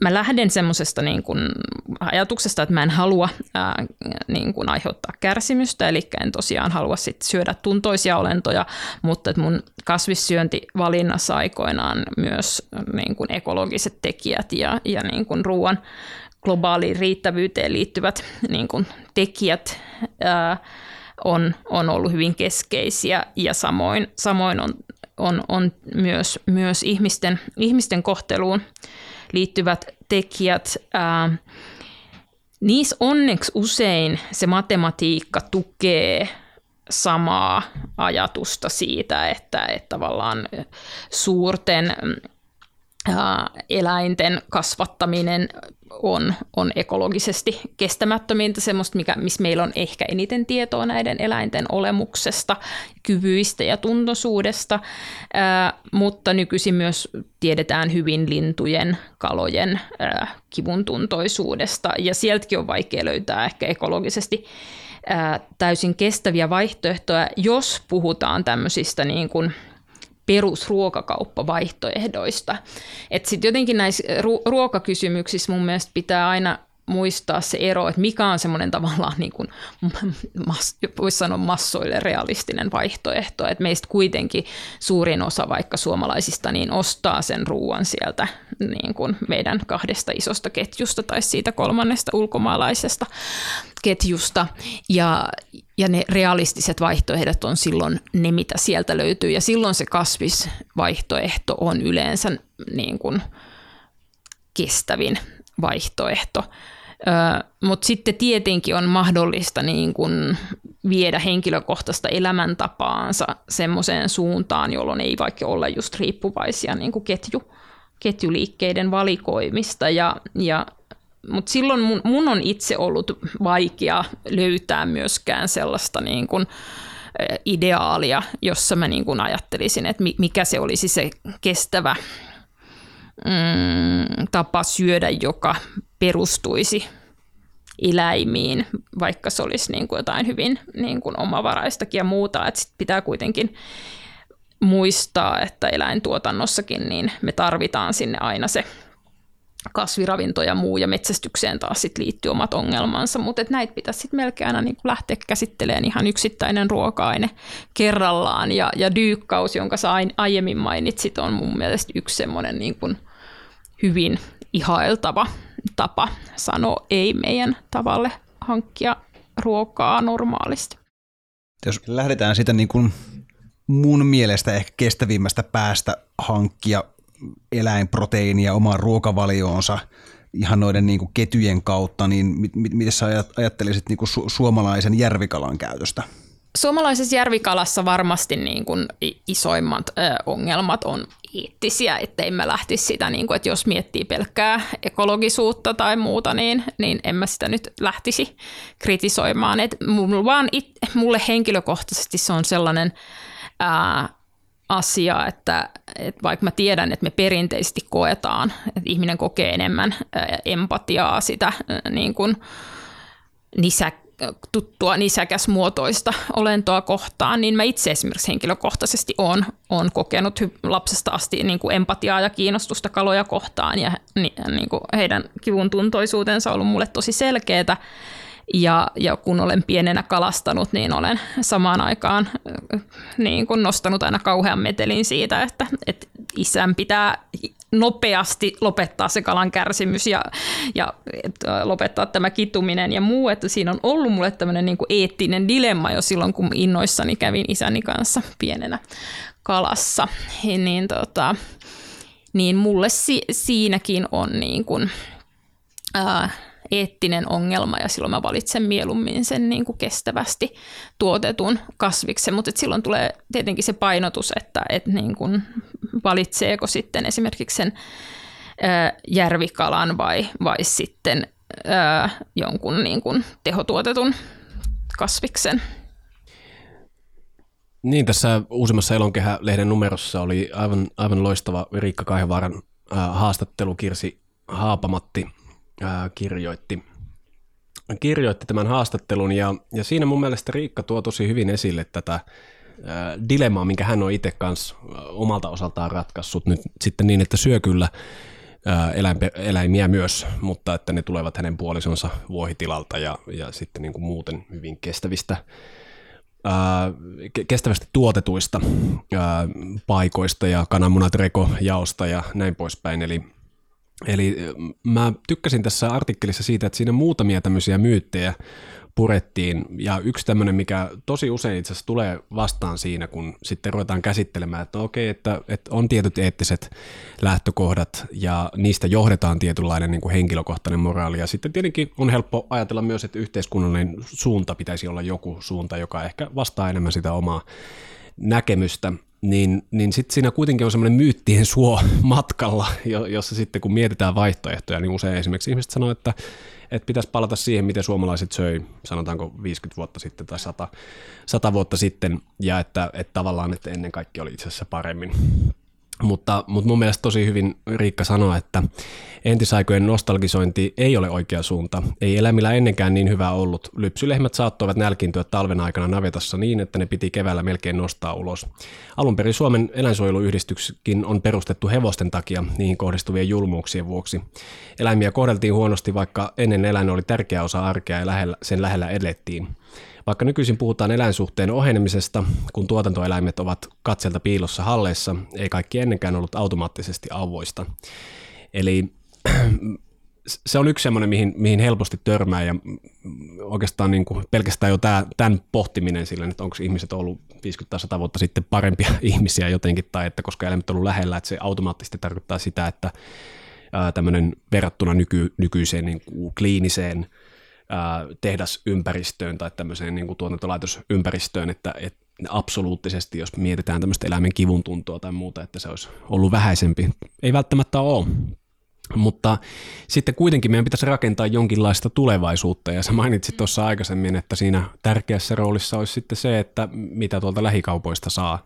mä lähden semmoisesta niin ajatuksesta, että mä en halua ää, niin kuin aiheuttaa kärsimystä, eli en tosiaan halua sit syödä tuntoisia olentoja, mutta että mun kasvissyöntivalinnassa aikoinaan myös niin kuin ekologiset tekijät ja, ja niin kuin ruoan globaaliin riittävyyteen liittyvät niin kuin tekijät ää, on, on ollut hyvin keskeisiä ja samoin, samoin on, on, on myös, myös ihmisten, ihmisten kohteluun liittyvät tekijät. Ää, niissä onneksi usein se matematiikka tukee samaa ajatusta siitä, että, että tavallaan suurten eläinten kasvattaminen on, on ekologisesti kestämättömintä, semmoista, mikä, missä meillä on ehkä eniten tietoa näiden eläinten olemuksesta, kyvyistä ja tuntosuudesta, ää, mutta nykyisin myös tiedetään hyvin lintujen, kalojen ää, kivun tuntoisuudesta, ja sieltäkin on vaikea löytää ehkä ekologisesti ää, täysin kestäviä vaihtoehtoja, jos puhutaan tämmöisistä niin kuin perusruokakauppavaihtoehdoista. Että sitten jotenkin näissä ruokakysymyksissä mun mielestä pitää aina muistaa se ero, että mikä on semmoinen tavallaan, niin kuin, voisi sanoa massoille realistinen vaihtoehto, että meistä kuitenkin suurin osa vaikka suomalaisista niin ostaa sen ruoan sieltä niin kuin meidän kahdesta isosta ketjusta tai siitä kolmannesta ulkomaalaisesta ketjusta ja, ja ne realistiset vaihtoehdot on silloin ne, mitä sieltä löytyy ja silloin se kasvisvaihtoehto on yleensä niin kuin kestävin vaihtoehto. Mutta sitten tietenkin on mahdollista niin kun viedä henkilökohtaista elämäntapaansa semmoiseen suuntaan, jolloin ei vaikka olla just riippuvaisia niin ketju, ketjuliikkeiden valikoimista. Ja, ja, mutta silloin mun, mun on itse ollut vaikea löytää myöskään sellaista niin kun, ideaalia, jossa mä niin kun ajattelisin, että mikä se olisi se kestävä mm, tapa syödä, joka perustuisi eläimiin, vaikka se olisi niin kuin jotain hyvin niin kuin omavaraistakin ja muuta. Että sit pitää kuitenkin muistaa, että eläintuotannossakin niin me tarvitaan sinne aina se kasviravinto ja muu, ja metsästykseen taas sit liittyy omat ongelmansa, mutta näitä pitäisi sitten melkein aina niin lähteä käsittelemään ihan yksittäinen ruoka-aine kerrallaan, ja, ja dyykkaus, jonka sä aiemmin mainitsit, on mun mielestä yksi semmoinen niin hyvin ihailtava tapa sanoa ei meidän tavalle hankkia ruokaa normaalisti. Jos lähdetään sitä niin kuin mun mielestä ehkä kestävimmästä päästä hankkia eläinproteiinia omaan ruokavalioonsa ihan noiden niin kuin ketjujen kautta, niin miten sä ajattelisit niin kuin su- suomalaisen järvikalan käytöstä? Suomalaisessa järvikalassa varmasti niin kuin isoimmat ö, ongelmat on eettisiä, ettei mä lähtisi sitä, niin kuin, että jos miettii pelkkää ekologisuutta tai muuta, niin, niin en mä sitä nyt lähtisi kritisoimaan. Et mulle, vaan it, mulle henkilökohtaisesti se on sellainen ää, asia, että, että vaikka mä tiedän, että me perinteisesti koetaan, että ihminen kokee enemmän ää, empatiaa sitä ää, niin kuin, nisä, tuttua nisäkäsmuotoista olentoa kohtaan, niin mä itse esimerkiksi henkilökohtaisesti olen, olen kokenut lapsesta asti niin kuin empatiaa ja kiinnostusta kaloja kohtaan ja niin kuin heidän kivun tuntoisuutensa on ollut mulle tosi selkeää. Ja, ja kun olen pienenä kalastanut, niin olen samaan aikaan niin kun nostanut aina kauhean metelin siitä, että, että isän pitää nopeasti lopettaa se kalan kärsimys ja, ja lopettaa tämä kituminen ja muu. Että siinä on ollut mulle tämmöinen niin eettinen dilemma jo silloin, kun innoissani kävin isäni kanssa pienenä kalassa. Niin, tota, niin mulle si- siinäkin on niin kuin, ää, eettinen ongelma ja silloin mä valitsen mieluummin sen niin kuin kestävästi tuotetun kasviksen, mutta silloin tulee tietenkin se painotus, että et niin kuin valitseeko sitten esimerkiksi sen ää, järvikalan vai, vai sitten ää, jonkun niin kuin tehotuotetun kasviksen. Niin, tässä uusimmassa Elonkehä-lehden numerossa oli aivan, aivan loistava Riikka Kaihevaaran haastattelu Kirsi Haapamatti kirjoitti kirjoitti tämän haastattelun ja, ja siinä mun mielestä Riikka tuo tosi hyvin esille tätä dilemmaa, minkä hän on itse kanssa omalta osaltaan ratkaissut nyt sitten niin, että syö kyllä eläimiä myös, mutta että ne tulevat hänen puolisonsa vuohitilalta ja, ja sitten niin kuin muuten hyvin kestävistä kestävästi tuotetuista paikoista ja kananmunat rekojaosta ja näin poispäin. Eli, eli mä tykkäsin tässä artikkelissa siitä, että siinä muutamia tämmöisiä myyttejä purettiin. Ja yksi tämmöinen, mikä tosi usein itse asiassa tulee vastaan siinä, kun sitten ruvetaan käsittelemään, että okei, että, että on tietyt eettiset lähtökohdat ja niistä johdetaan tietynlainen niin kuin henkilökohtainen moraali. Ja sitten tietenkin on helppo ajatella myös, että yhteiskunnallinen suunta pitäisi olla joku suunta, joka ehkä vastaa enemmän sitä omaa näkemystä niin, niin sitten siinä kuitenkin on semmoinen myyttien suo matkalla, jossa sitten kun mietitään vaihtoehtoja, niin usein esimerkiksi ihmiset sanoo, että että pitäisi palata siihen, miten suomalaiset söi, sanotaanko 50 vuotta sitten tai 100, 100 vuotta sitten, ja että, että tavallaan että ennen kaikkea oli itse asiassa paremmin. Mutta, mutta mun mielestä tosi hyvin Riikka sanoi, että entisaikojen nostalgisointi ei ole oikea suunta. Ei eläimillä ennenkään niin hyvää ollut. Lypsylehmät saattoivat nälkiintyä talven aikana navetassa niin, että ne piti keväällä melkein nostaa ulos. Alun perin Suomen eläinsuojeluyhdistyskin on perustettu hevosten takia niihin kohdistuvien julmuuksien vuoksi. Eläimiä kohdeltiin huonosti, vaikka ennen eläin oli tärkeä osa arkea ja lähellä, sen lähellä elettiin. Vaikka nykyisin puhutaan eläinsuhteen ohenemisesta, kun tuotantoeläimet ovat katselta piilossa halleissa, ei kaikki ennenkään ollut automaattisesti auvoista. Eli se on yksi semmoinen, mihin, mihin helposti törmää ja oikeastaan niin kuin pelkästään jo tämä, tämän pohtiminen sille, että onko ihmiset ollut 50 tai 100 vuotta sitten parempia ihmisiä jotenkin tai että koska eläimet on ollut lähellä, että se automaattisesti tarkoittaa sitä, että tämmöinen verrattuna nyky, nykyiseen niin kuin kliiniseen tehdasympäristöön tai tämmöiseen niin kuin tuotantolaitosympäristöön, että, että absoluuttisesti, jos mietitään tämmöistä eläimen kivun tuntua tai muuta, että se olisi ollut vähäisempi. Ei välttämättä ole. Mutta sitten kuitenkin meidän pitäisi rakentaa jonkinlaista tulevaisuutta, ja sä mainitsit tuossa aikaisemmin, että siinä tärkeässä roolissa olisi sitten se, että mitä tuolta lähikaupoista saa.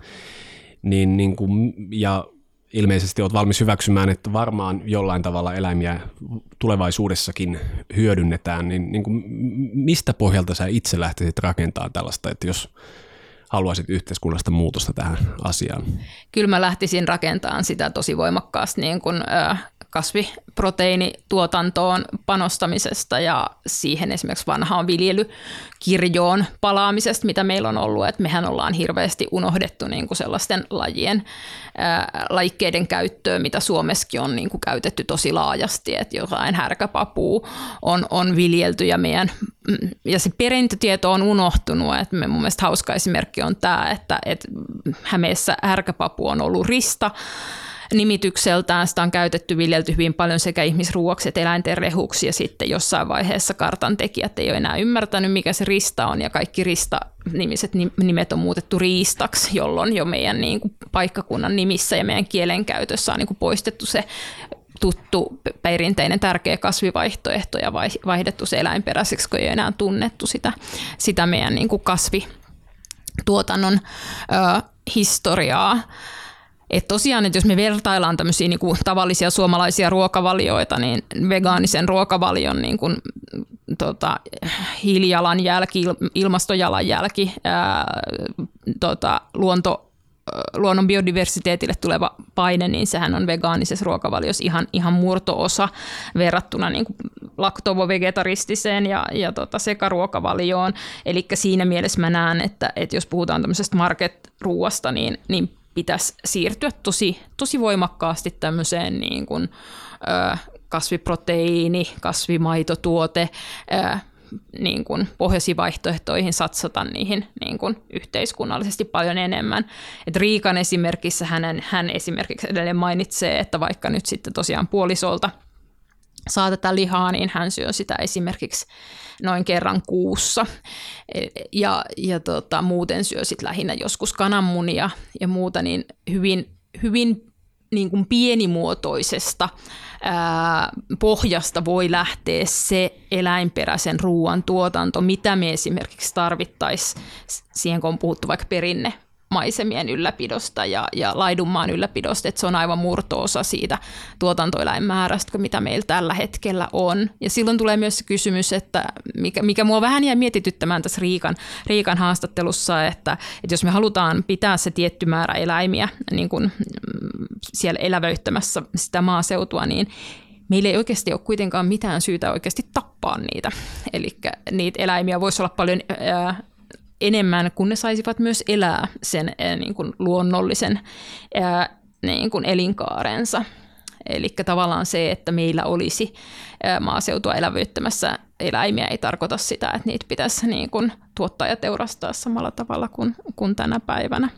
Niin, niin kuin, ja ilmeisesti olet valmis hyväksymään, että varmaan jollain tavalla eläimiä tulevaisuudessakin hyödynnetään, niin, niin kuin mistä pohjalta sä itse lähtisit rakentamaan tällaista, että jos haluaisit yhteiskunnasta muutosta tähän asiaan? Kyllä mä lähtisin rakentamaan sitä tosi voimakkaasti niin kuin, äh, kasviproteiinituotantoon panostamisesta ja siihen esimerkiksi vanhaan viljelykirjoon palaamisesta, mitä meillä on ollut. Että mehän ollaan hirveästi unohdettu niin kuin sellaisten lajien, ää, lajikkeiden käyttöä, mitä Suomessakin on niin kuin käytetty tosi laajasti, että jotain härkäpapua on, on viljelty ja meidän mm, ja se perintötieto on unohtunut, että me mun mielestä hauska esimerkki on tämä, että, että Hämeessä härkäpapu on ollut rista, nimitykseltään. Sitä on käytetty, viljelty hyvin paljon sekä ihmisruuaksi että eläinten rehuksi ja sitten jossain vaiheessa kartan tekijät ei ole enää ymmärtänyt, mikä se rista on ja kaikki rista nimiset nimet on muutettu riistaksi, jolloin jo meidän niin kuin, paikkakunnan nimissä ja meidän kielenkäytössä on niin kuin, poistettu se tuttu perinteinen tärkeä kasvivaihtoehto ja vaihdettu se eläinperäiseksi, kun ei enää tunnettu sitä, sitä meidän niin kuin kasvituotannon ö, historiaa. Et tosiaan, että jos me vertaillaan tämmöisiä niin kuin tavallisia suomalaisia ruokavalioita, niin vegaanisen ruokavalion niin kuin, tota, hiilijalanjälki, ilmastojalanjälki, ää, tota, luonto, luonnon biodiversiteetille tuleva paine, niin sehän on vegaanisessa ruokavaliossa ihan, ihan murtoosa verrattuna niin laktovo-vegetaristiseen ja, ja tota sekaruokavalioon. Eli siinä mielessä mä näen, että, että jos puhutaan tämmöisestä market-ruuasta, niin, niin pitäisi siirtyä tosi, tosi voimakkaasti tämmöiseen niin kuin, ö, kasviproteiini, kasvimaitotuote, ö, niin kuin pohjaisiin vaihtoehtoihin satsata niihin niin kuin yhteiskunnallisesti paljon enemmän. Et Riikan esimerkissä hänen, hän esimerkiksi edelleen mainitsee, että vaikka nyt sitten tosiaan puolisolta saa tätä lihaa, niin hän syö sitä esimerkiksi noin kerran kuussa. E, ja, ja tota, muuten syö sit lähinnä joskus kananmunia ja muuta, niin hyvin, hyvin niin kuin pienimuotoisesta ää, pohjasta voi lähteä se eläinperäisen ruoan tuotanto, mitä me esimerkiksi tarvittaisiin siihen, kun on puhuttu vaikka perinne maisemien ylläpidosta ja, ja laidunmaan ylläpidosta, että se on aivan murtoosa siitä tuotantoeläinmäärästä, mitä meillä tällä hetkellä on. Ja silloin tulee myös se kysymys, että mikä, mikä mua vähän jäi mietityttämään tässä Riikan, Riikan haastattelussa, että, että jos me halutaan pitää se tietty määrä eläimiä niin kuin mm, siellä elävöittämässä sitä maaseutua, niin meillä ei oikeasti ole kuitenkaan mitään syytä oikeasti tappaa niitä. Eli niitä eläimiä voisi olla paljon ää, enemmän, kun ne saisivat myös elää sen ää, niin kuin luonnollisen ää, niin kuin elinkaarensa. Eli tavallaan se, että meillä olisi maaseutua elävöittämässä eläimiä, ei tarkoita sitä, että niitä pitäisi niin kuin tuottaa ja teurastaa samalla tavalla kuin, kuin tänä päivänä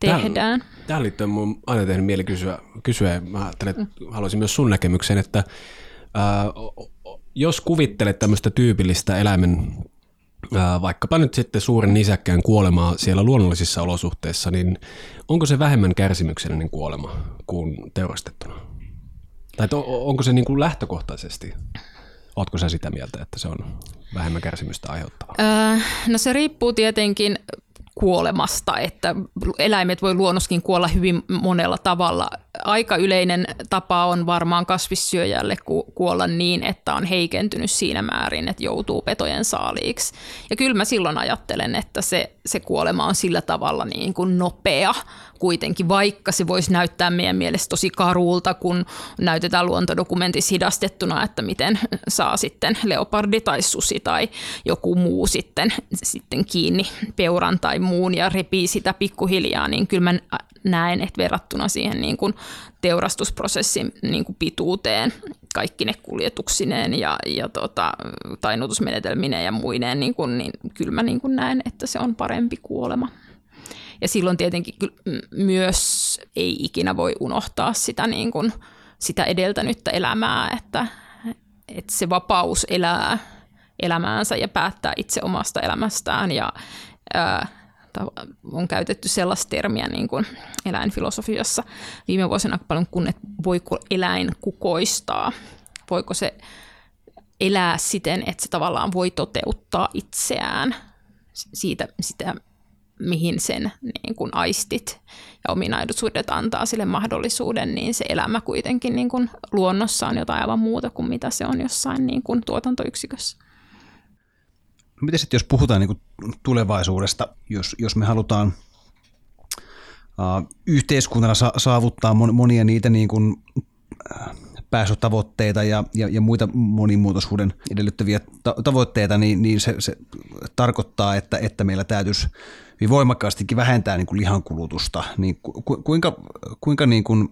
tehdään. Tähän, tähän liittyen mun aina tehnyt mieli kysyä, kysyä mä että mm. haluaisin myös sun näkemyksen, että ää, jos kuvittelet tämmöistä tyypillistä eläimen vaikkapa nyt sitten suuren nisäkkään kuolemaa siellä luonnollisissa olosuhteissa, niin onko se vähemmän kärsimyksellinen kuolema kuin teurastettuna? Tai onko se niin kuin lähtökohtaisesti, oletko sä sitä mieltä, että se on vähemmän kärsimystä aiheuttava? Öö, no se riippuu tietenkin kuolemasta, että eläimet voi luonnoskin kuolla hyvin monella tavalla. Aika yleinen tapa on varmaan kasvissyöjälle kuolla niin, että on heikentynyt siinä määrin, että joutuu petojen saaliiksi. Ja kyllä mä silloin ajattelen, että se, se kuolema on sillä tavalla niin kuin nopea kuitenkin, vaikka se voisi näyttää meidän mielestä tosi karulta, kun näytetään luontodokumentissa hidastettuna, että miten saa sitten leopardi tai susi tai joku muu sitten, sitten kiinni peuran tai muun ja repii sitä pikkuhiljaa, niin kyllä mä näen, että verrattuna siihen niin kuin teurastusprosessin niin kuin pituuteen, kaikki ne kuljetuksineen ja, ja tota, tainnutusmenetelmineen ja muineen, niin, kuin, niin kyllä mä niin kuin näen, että se on parempi kuolema. Ja silloin tietenkin myös ei ikinä voi unohtaa sitä, niin kuin, sitä edeltänyttä elämää, että, että se vapaus elää elämäänsä ja päättää itse omasta elämästään ja ää, on käytetty sellaista termiä niin kuin eläinfilosofiassa. Viime vuosina paljon kun, että voiko eläin kukoistaa, voiko se elää siten, että se tavallaan voi toteuttaa itseään? Siitä, sitä, mihin sen niin kuin aistit ja ominaisuudet antaa sille mahdollisuuden, niin se elämä kuitenkin niin kuin luonnossa on jotain aivan muuta kuin mitä se on jossain niin kuin tuotantoyksikössä. Miten sitten, jos puhutaan niin tulevaisuudesta, jos, jos me halutaan uh, yhteiskuntana sa- saavuttaa monia niitä niin kuin, uh, päästötavoitteita ja, ja, ja muita monimuotoisuuden edellyttäviä ta- tavoitteita, niin, niin se, se tarkoittaa, että, että meillä täytyisi hyvin voimakkaastikin vähentää niin kuin lihankulutusta. Niin ku, kuinka kuinka niin kuin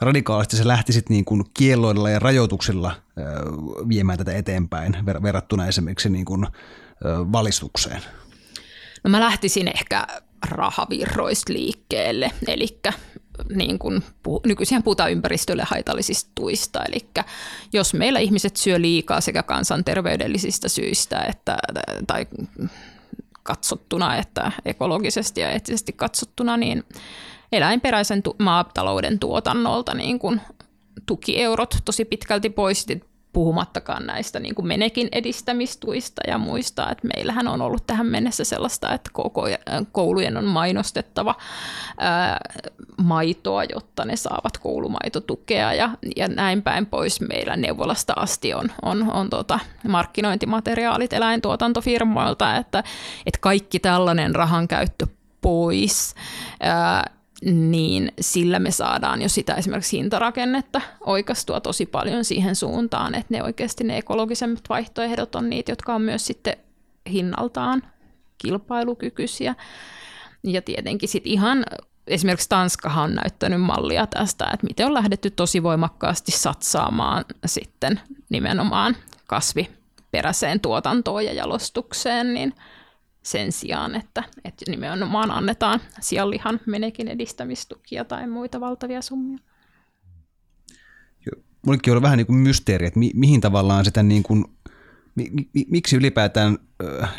radikaalisti se lähti niin kuin kielloilla ja rajoituksilla viemään tätä eteenpäin verrattuna esimerkiksi niin kuin valistukseen? No mä lähtisin ehkä rahavirroista liikkeelle, eli niin kuin nykyisin puhutaan ympäristölle haitallisista tuista, eli jos meillä ihmiset syö liikaa sekä kansanterveydellisistä syistä että, tai katsottuna että ekologisesti ja eettisesti katsottuna, niin eläinperäisen tu- maatalouden tuotannolta niin kuin tukieurot tosi pitkälti pois, puhumattakaan näistä niin kuin menekin edistämistuista ja muista, että meillähän on ollut tähän mennessä sellaista, että koko koulujen on mainostettava ää, maitoa, jotta ne saavat koulumaitotukea ja, ja näin päin pois. Meillä neuvolasta asti on, on, on tota, markkinointimateriaalit eläintuotantofirmoilta, että, että kaikki tällainen rahan käyttö pois. Ää, niin sillä me saadaan jo sitä esimerkiksi hintarakennetta oikeastua tosi paljon siihen suuntaan, että ne oikeasti ne ekologisemmat vaihtoehdot on niitä, jotka on myös sitten hinnaltaan kilpailukykyisiä. Ja tietenkin sitten ihan esimerkiksi Tanskahan on näyttänyt mallia tästä, että miten on lähdetty tosi voimakkaasti satsaamaan sitten nimenomaan kasviperäiseen tuotantoon ja jalostukseen, niin – sen sijaan, että, että nimenomaan annetaan sianlihan menekin edistämistukia tai muita valtavia summia. Mullekin on vähän niin kuin mysteeri, että mi, mihin tavallaan sitä niin kuin, mi, mi, miksi ylipäätään äh,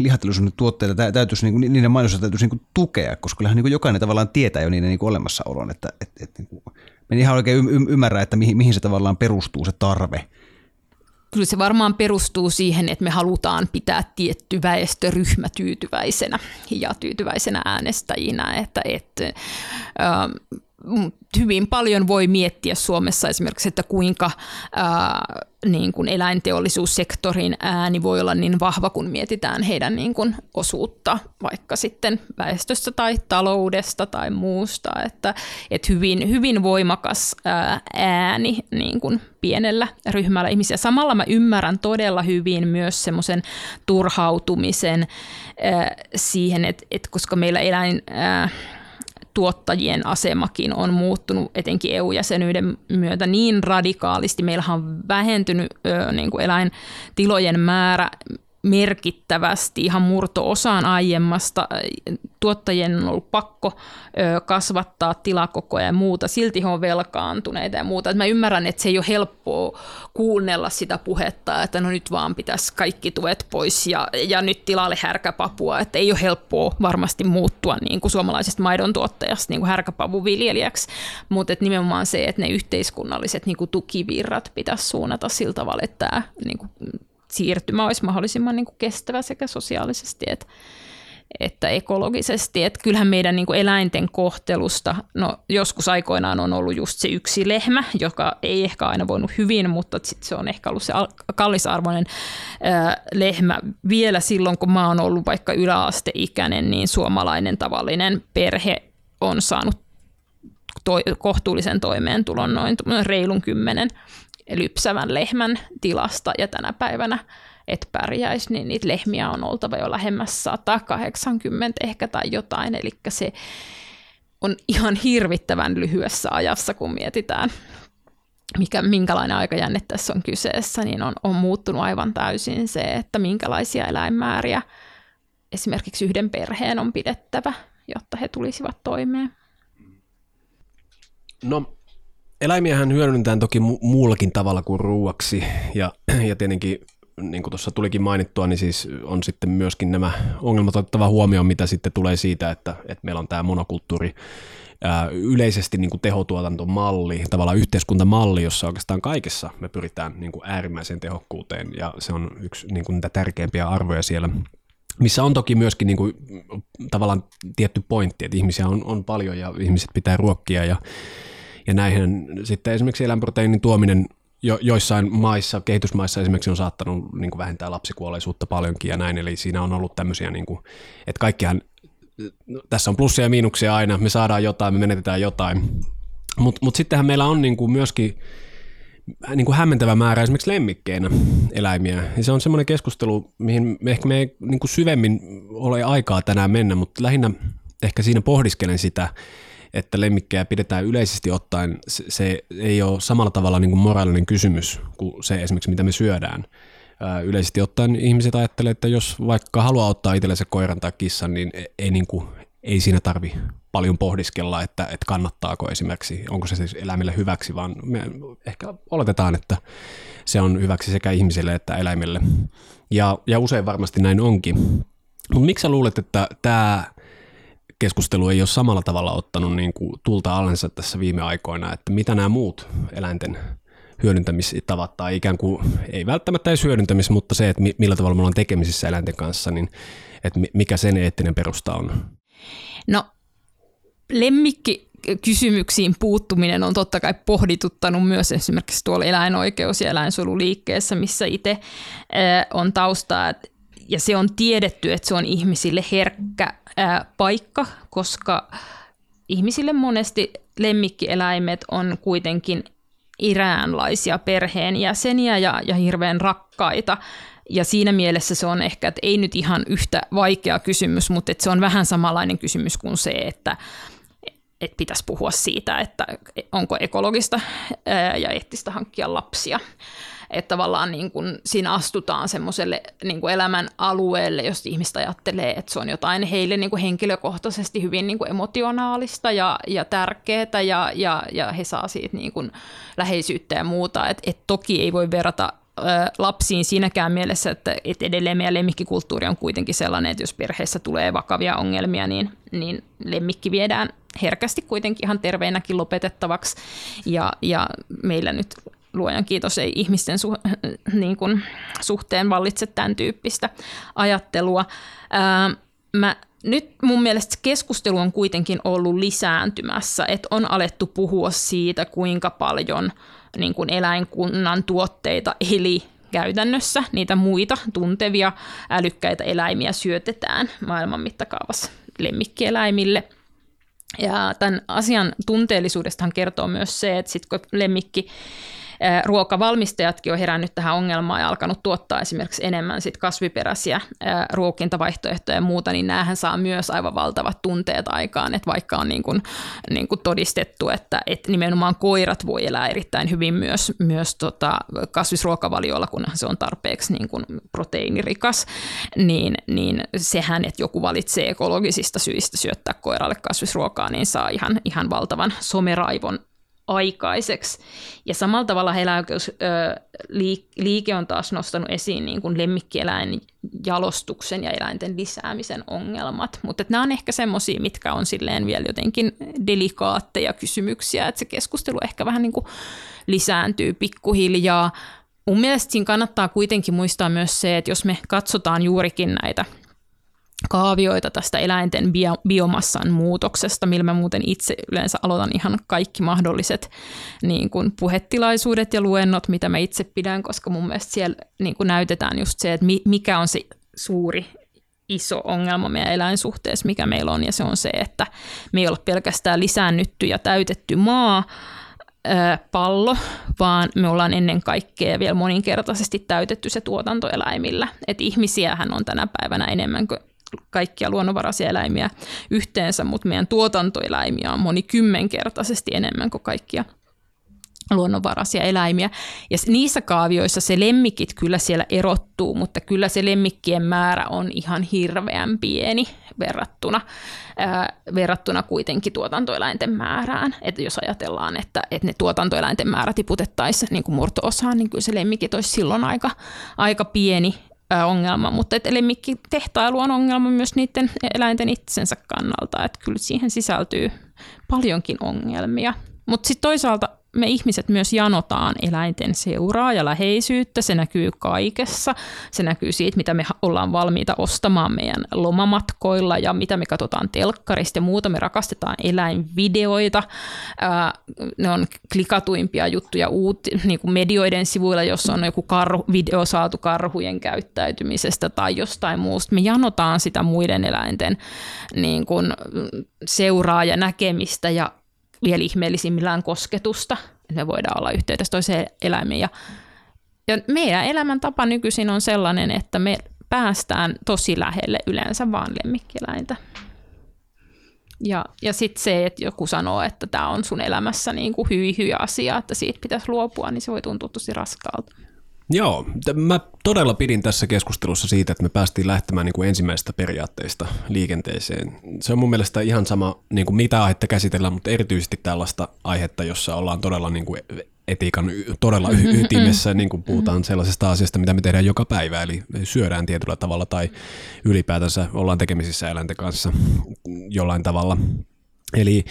tuotteita täytyisi, niin kuin, niiden mainosta täytyisi niin kuin tukea, koska kyllähän niin kuin jokainen tavallaan tietää jo niiden niin kuin olemassaolon, että et, et, niin kuin, en ihan oikein y- ymmärrä, että mihin, mihin se tavallaan perustuu se tarve kyllä se varmaan perustuu siihen, että me halutaan pitää tietty väestöryhmä tyytyväisenä ja tyytyväisenä äänestäjinä, että, että äh, hyvin paljon voi miettiä Suomessa esimerkiksi, että kuinka ää, niin kuin eläinteollisuussektorin ääni voi olla niin vahva, kun mietitään heidän niin kuin osuutta vaikka sitten väestöstä tai taloudesta tai muusta. Että, että hyvin, hyvin voimakas ää, ääni niin kuin pienellä ryhmällä ihmisiä. Samalla mä ymmärrän todella hyvin myös semmoisen turhautumisen ää, siihen, että, että koska meillä eläin... Ää, tuottajien asemakin on muuttunut etenkin EU-jäsenyyden myötä niin radikaalisti. Meillähän on vähentynyt ö, niin kuin eläintilojen määrä merkittävästi, ihan murto-osaan aiemmasta. Tuottajien on ollut pakko kasvattaa tilakokoja ja muuta, silti he on velkaantuneita ja muuta. mä ymmärrän, että se ei ole helppoa kuunnella sitä puhetta, että no nyt vaan pitäisi kaikki tuet pois ja, ja nyt tilalle härkäpapua, että ei ole helppoa varmasti muuttua niin kuin suomalaisesta maidon tuottajasta niin kuin härkäpavuviljelijäksi, mutta nimenomaan se, että ne yhteiskunnalliset niin kuin tukivirrat pitäisi suunnata sillä tavalla, että tämä niin kuin siirtymä olisi mahdollisimman niin kuin kestävä sekä sosiaalisesti että, että ekologisesti. Että kyllähän meidän niin kuin eläinten kohtelusta, no joskus aikoinaan on ollut just se yksi lehmä, joka ei ehkä aina voinut hyvin, mutta sit se on ehkä ollut se kallisarvoinen ää, lehmä. Vielä silloin, kun mä oon ollut vaikka yläasteikäinen, niin suomalainen tavallinen perhe on saanut toi, kohtuullisen toimeentulon noin reilun kymmenen lypsävän lehmän tilasta ja tänä päivänä et pärjäisi, niin niitä lehmiä on oltava jo lähemmäs 180 ehkä tai jotain, eli se on ihan hirvittävän lyhyessä ajassa, kun mietitään, mikä, minkälainen aikajänne tässä on kyseessä, niin on, on muuttunut aivan täysin se, että minkälaisia eläinmääriä esimerkiksi yhden perheen on pidettävä, jotta he tulisivat toimeen. No Eläimiähän hyödynnetään toki mu- muullakin tavalla kuin ruuaksi. Ja, ja tietenkin niin kuin tuossa tulikin mainittua, niin siis on sitten myöskin nämä ongelmat otettava huomioon, mitä sitten tulee siitä, että, että meillä on tämä monokulttuuri ää, yleisesti niin kuin tehotuotantomalli, tavallaan yhteiskuntamalli, jossa oikeastaan kaikessa me pyritään niin kuin äärimmäiseen tehokkuuteen. Ja se on yksi niin kuin niitä tärkeimpiä arvoja siellä missä on toki myöskin niin kuin, tavallaan tietty pointti, että ihmisiä on, on paljon ja ihmiset pitää ruokkia ja ja näihin sitten esimerkiksi eläinproteiinin tuominen jo, joissain maissa, kehitysmaissa esimerkiksi on saattanut niin kuin vähentää lapsikuolleisuutta paljonkin ja näin, eli siinä on ollut tämmöisiä, niin kuin, että kaikkihan, tässä on plussia ja miinuksia aina, me saadaan jotain, me menetetään jotain, mutta mut sittenhän meillä on niin kuin myöskin niin kuin hämmentävä määrä esimerkiksi lemmikkeinä eläimiä. Ja se on semmoinen keskustelu, mihin me ehkä me ei niin kuin syvemmin ole aikaa tänään mennä, mutta lähinnä ehkä siinä pohdiskelen sitä, että lemmikkejä pidetään yleisesti ottaen, se, ei ole samalla tavalla niin kuin moraalinen kysymys kuin se esimerkiksi, mitä me syödään. Ää, yleisesti ottaen ihmiset ajattelee, että jos vaikka haluaa ottaa itsellensä koiran tai kissan, niin ei, ei, niin kuin, ei siinä tarvi paljon pohdiskella, että, että kannattaako esimerkiksi, onko se siis eläimille hyväksi, vaan me ehkä oletetaan, että se on hyväksi sekä ihmisille että eläimille. Ja, ja usein varmasti näin onkin. Mutta miksi sä luulet, että tämä keskustelu ei ole samalla tavalla ottanut niin kuin tulta allensa tässä viime aikoina, että mitä nämä muut eläinten hyödyntämistavat tai ikään kuin, ei välttämättä edes hyödyntämis, mutta se, että millä tavalla me ollaan tekemisissä eläinten kanssa, niin että mikä sen eettinen perusta on? No lemmikki kysymyksiin puuttuminen on totta kai pohdituttanut myös esimerkiksi tuolla eläinoikeus- ja eläinsuojeluliikkeessä, missä itse on taustaa. Ja se on tiedetty, että se on ihmisille herkkä ää, paikka, koska ihmisille monesti lemmikkieläimet on kuitenkin iräänlaisia perheenjäseniä ja, ja hirveän rakkaita. Ja siinä mielessä se on ehkä, että ei nyt ihan yhtä vaikea kysymys, mutta että se on vähän samanlainen kysymys kuin se, että, että pitäisi puhua siitä, että onko ekologista ja eettistä hankkia lapsia että tavallaan niin kuin siinä astutaan semmoiselle niin kuin elämän alueelle, jos ihmistä ajattelee, että se on jotain heille niin kuin henkilökohtaisesti hyvin niin kuin emotionaalista ja, ja tärkeää ja, ja, ja he saa siitä niin kuin läheisyyttä ja muuta. Et, et toki ei voi verrata lapsiin siinäkään mielessä, että, että edelleen meidän lemmikkikulttuuri on kuitenkin sellainen, että jos perheessä tulee vakavia ongelmia, niin, niin lemmikki viedään herkästi kuitenkin ihan terveenäkin lopetettavaksi. Ja, ja meillä nyt luojan kiitos ei ihmisten su, niin kuin, suhteen vallitse tämän tyyppistä ajattelua. Ää, mä, nyt mun mielestä keskustelu on kuitenkin ollut lisääntymässä, että on alettu puhua siitä, kuinka paljon niin kuin eläinkunnan tuotteita, eli käytännössä niitä muita tuntevia älykkäitä eläimiä syötetään maailman mittakaavassa lemmikkieläimille. Ja tämän asian tunteellisuudestahan kertoo myös se, että sitten kun lemmikki ruokavalmistajatkin on herännyt tähän ongelmaan ja alkanut tuottaa esimerkiksi enemmän sit kasviperäisiä ruokintavaihtoehtoja ja muuta, niin näähän saa myös aivan valtavat tunteet aikaan, että vaikka on niin kuin, niin kuin todistettu, että, että nimenomaan koirat voi elää erittäin hyvin myös, myös tota kasvisruokavaliolla, kunhan se on tarpeeksi niin kuin proteiinirikas, niin, niin sehän, että joku valitsee ekologisista syistä syöttää koiralle kasvisruokaa, niin saa ihan, ihan valtavan someraivon aikaiseksi. Ja samalla tavalla liike on taas nostanut esiin niin kuin lemmikkieläin jalostuksen ja eläinten lisäämisen ongelmat. Mutta nämä on ehkä semmoisia, mitkä on silleen vielä jotenkin delikaatteja kysymyksiä, että se keskustelu ehkä vähän niin kuin lisääntyy pikkuhiljaa. Mun mielestä siinä kannattaa kuitenkin muistaa myös se, että jos me katsotaan juurikin näitä – kaavioita tästä eläinten bio- biomassan muutoksesta, millä mä muuten itse yleensä aloitan ihan kaikki mahdolliset niin kuin puhetilaisuudet ja luennot, mitä mä itse pidän, koska mun mielestä siellä niin kuin näytetään just se, että mikä on se suuri iso ongelma meidän eläinsuhteessa, mikä meillä on, ja se on se, että me ei ole pelkästään lisäännytty ja täytetty maa, pallo, vaan me ollaan ennen kaikkea vielä moninkertaisesti täytetty se tuotantoeläimillä. Et ihmisiähän on tänä päivänä enemmän kuin kaikkia luonnonvaraisia eläimiä yhteensä, mutta meidän tuotantoeläimiä on monikymmenkertaisesti enemmän kuin kaikkia luonnonvaraisia eläimiä. Ja niissä kaavioissa se lemmikit kyllä siellä erottuu, mutta kyllä se lemmikkien määrä on ihan hirveän pieni verrattuna, ää, verrattuna kuitenkin tuotantoeläinten määrään. Että jos ajatellaan, että, että ne tuotantoeläinten määrä tiputettaisiin niin murto-osaan, niin kyllä se lemmikit olisi silloin aika, aika pieni ongelma, mutta et tehtailu on ongelma myös niiden eläinten itsensä kannalta, että kyllä siihen sisältyy paljonkin ongelmia. Mutta sitten toisaalta me ihmiset myös janotaan eläinten seuraa ja läheisyyttä. Se näkyy kaikessa. Se näkyy siitä, mitä me ollaan valmiita ostamaan meidän lomamatkoilla ja mitä me katsotaan telkkarista ja muuta. Me rakastetaan eläinvideoita. ne on klikatuimpia juttuja uut, niin kuin medioiden sivuilla, jos on joku karhu, video saatu karhujen käyttäytymisestä tai jostain muusta. Me janotaan sitä muiden eläinten niin kuin, seuraa ja näkemistä ja vielä ihmeellisimmillään kosketusta, että me voidaan olla yhteydessä toiseen eläimeen. Ja, ja meidän elämäntapa nykyisin on sellainen, että me päästään tosi lähelle yleensä vaan lemmikkieläintä. Ja, ja sitten se, että joku sanoo, että tämä on sun elämässä niin kuin hyi, hyi asia, että siitä pitäisi luopua, niin se voi tuntua tosi raskaalta. Joo, mä todella pidin tässä keskustelussa siitä, että me päästiin lähtemään niin kuin ensimmäisestä periaatteista liikenteeseen. Se on mun mielestä ihan sama, niin kuin mitä aihetta käsitellään, mutta erityisesti tällaista aihetta, jossa ollaan todella niin kuin etiikan todella mm-hmm, ytimessä, niin kuin puhutaan sellaisesta asiasta, mitä me tehdään joka päivä, eli syödään tietyllä tavalla tai ylipäätänsä ollaan tekemisissä eläinten kanssa jollain tavalla. Eli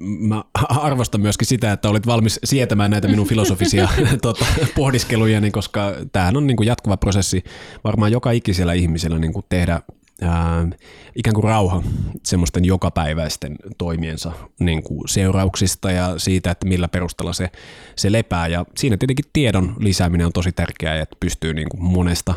mä arvostan myöskin sitä, että olit valmis sietämään näitä minun filosofisia tota, pohdiskelujani, koska tämähän on niin kuin jatkuva prosessi varmaan joka ikisellä ihmisellä niin kuin tehdä ää, ikään kuin rauha semmoisten jokapäiväisten toimiensa niin kuin seurauksista ja siitä, että millä perusteella se, se lepää. Ja siinä tietenkin tiedon lisääminen on tosi tärkeää, että pystyy niin kuin monesta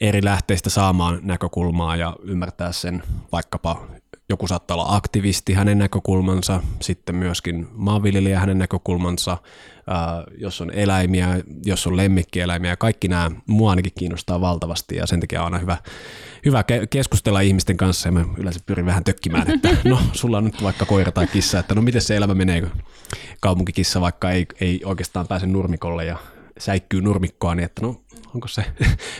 eri lähteistä saamaan näkökulmaa ja ymmärtää sen vaikkapa joku saattaa olla aktivisti, hänen näkökulmansa, sitten myöskin maanviljelijä, hänen näkökulmansa, ää, jos on eläimiä, jos on lemmikkieläimiä, kaikki nämä mua ainakin kiinnostaa valtavasti ja sen takia on aina hyvä, hyvä ke- keskustella ihmisten kanssa ja mä yleensä pyrin vähän tökkimään, että no sulla on nyt vaikka koira tai kissa, että no miten se elämä menee, kun kaupunkikissa vaikka ei, ei oikeastaan pääse nurmikolle ja säikkyy nurmikkoa, niin että no onko se,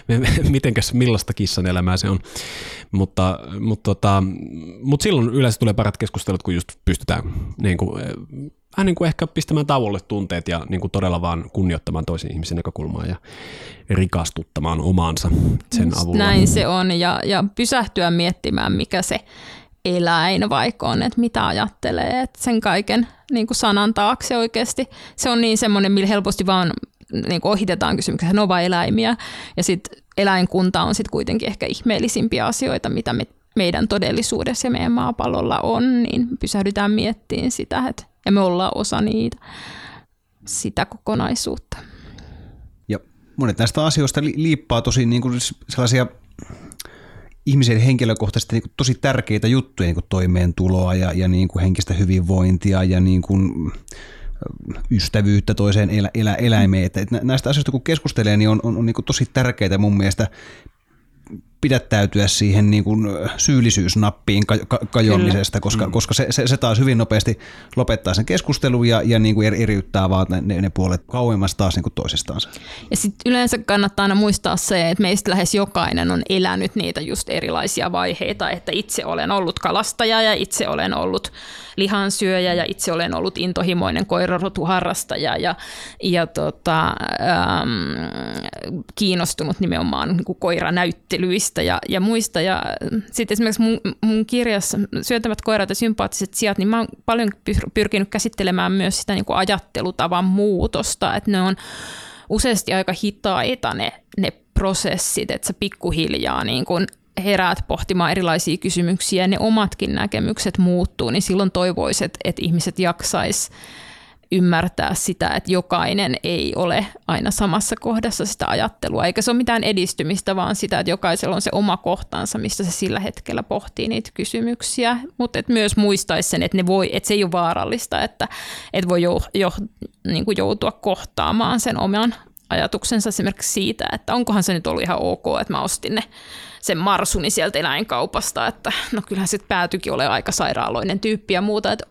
mitenkäs, millaista kissan elämää se on. Mutta, mutta, tota, mutta silloin yleensä tulee parat keskustelut, kun just pystytään niin kuin, vähän niin kuin ehkä pistämään tauolle tunteet ja niin kuin todella vaan kunnioittamaan toisen ihmisen näkökulmaa ja rikastuttamaan omaansa sen avulla. Näin se on ja, ja pysähtyä miettimään, mikä se eläin vaikka on, että mitä ajattelee, että sen kaiken niin kuin sanan taakse oikeasti. Se on niin semmoinen, millä helposti vaan niin kuin ohitetaan kysymyksiä, ne on vain eläimiä. Ja sitten eläinkunta on sitten kuitenkin ehkä ihmeellisimpiä asioita, mitä me, meidän todellisuudessa ja meidän maapallolla on, niin pysähdytään miettimään sitä, että, ja me ollaan osa niitä, sitä kokonaisuutta. Ja monet näistä asioista liippaa tosi niin kuin sellaisia ihmisen henkilökohtaisesti niin kuin tosi tärkeitä juttuja, niin kuin toimeentuloa ja, ja niin kuin henkistä hyvinvointia ja niin kuin ystävyyttä toiseen elä, elä, eläimeen. Että näistä asioista kun keskustelee, niin on, on, on niin tosi tärkeää mun mielestä pidättäytyä siihen niin kuin syyllisyysnappiin kajoamisesta, koska, mm. koska se, se, se taas hyvin nopeasti lopettaa sen keskustelun ja, ja niin kuin eriyttää vaan ne, ne puolet kauemmas taas niin kuin toisistaansa. Ja sitten yleensä kannattaa aina muistaa se, että meistä lähes jokainen on elänyt niitä just erilaisia vaiheita, että itse olen ollut kalastaja ja itse olen ollut lihansyöjä ja itse olen ollut intohimoinen koirarotuharrastaja ja, ja tota, ähm, kiinnostunut nimenomaan niin kuin koiranäyttelyistä ja, ja muista. Ja sitten esimerkiksi mun, mun kirjassa Syöntävät koirat ja sympaattiset sijat, niin mä oon paljon pyrkinyt käsittelemään myös sitä niin kuin ajattelutavan muutosta, että ne on useasti aika hitaita ne, ne prosessit, että se pikkuhiljaa niin kuin heräät pohtimaan erilaisia kysymyksiä ja ne omatkin näkemykset muuttuu, niin silloin toivoisit, että ihmiset jaksais ymmärtää sitä, että jokainen ei ole aina samassa kohdassa sitä ajattelua, eikä se ole mitään edistymistä, vaan sitä, että jokaisella on se oma kohtansa, mistä se sillä hetkellä pohtii niitä kysymyksiä, mutta että myös muistaisi sen, että, ne voi, että se ei ole vaarallista, että, että voi jo, jo, niin kuin joutua kohtaamaan sen oman ajatuksensa esimerkiksi siitä, että onkohan se nyt ollut ihan ok, että mä ostin ne sen marsuni sieltä eläinkaupasta, että no kyllähän sitten päätyikin olemaan aika sairaaloinen tyyppi ja muuta, että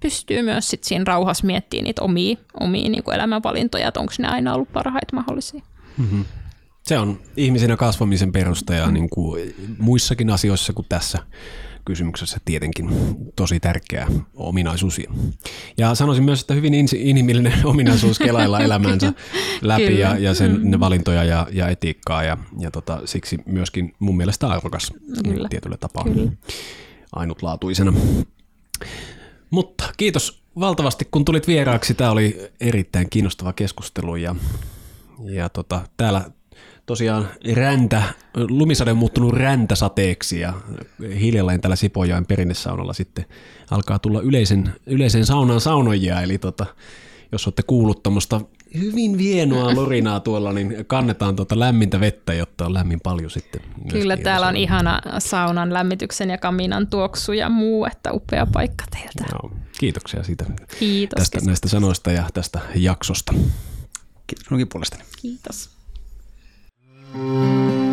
pystyy myös sit siinä rauhassa miettimään niitä omia, omia niin elämänvalintoja, että onko ne aina ollut parhaita mahdollisia. Mm-hmm. Se on ihmisenä kasvamisen perusta ja niin kuin muissakin asioissa kuin tässä kysymyksessä tietenkin tosi tärkeä ominaisuus. Ja sanoisin myös, että hyvin inhimillinen ominaisuus kelailla elämänsä läpi ja, ja sen mm. ne valintoja ja, ja etiikkaa ja, ja tota, siksi myöskin mun mielestä arvokas Kyllä. tietyllä tapaa Kyllä. ainutlaatuisena. Mutta kiitos valtavasti, kun tulit vieraaksi. Tämä oli erittäin kiinnostava keskustelu ja, ja tota, täällä tosiaan räntä, lumisade on muuttunut räntäsateeksi ja hiljalleen tällä Sipojoen perinnesaunalla sitten alkaa tulla yleisen, yleisen saunan saunojia, eli tota, jos olette kuullut tuommoista hyvin vienoa lorinaa tuolla, niin kannetaan tuota lämmintä vettä, jotta on lämmin paljon sitten. Kyllä, täällä on ihana saunan lämmityksen ja kaminan tuoksu ja muu, että upea paikka teiltä. No, kiitoksia siitä Kiitos, tästä, näistä sanoista ja tästä jaksosta. Kiitos minunkin puolestani. Kiitos. Música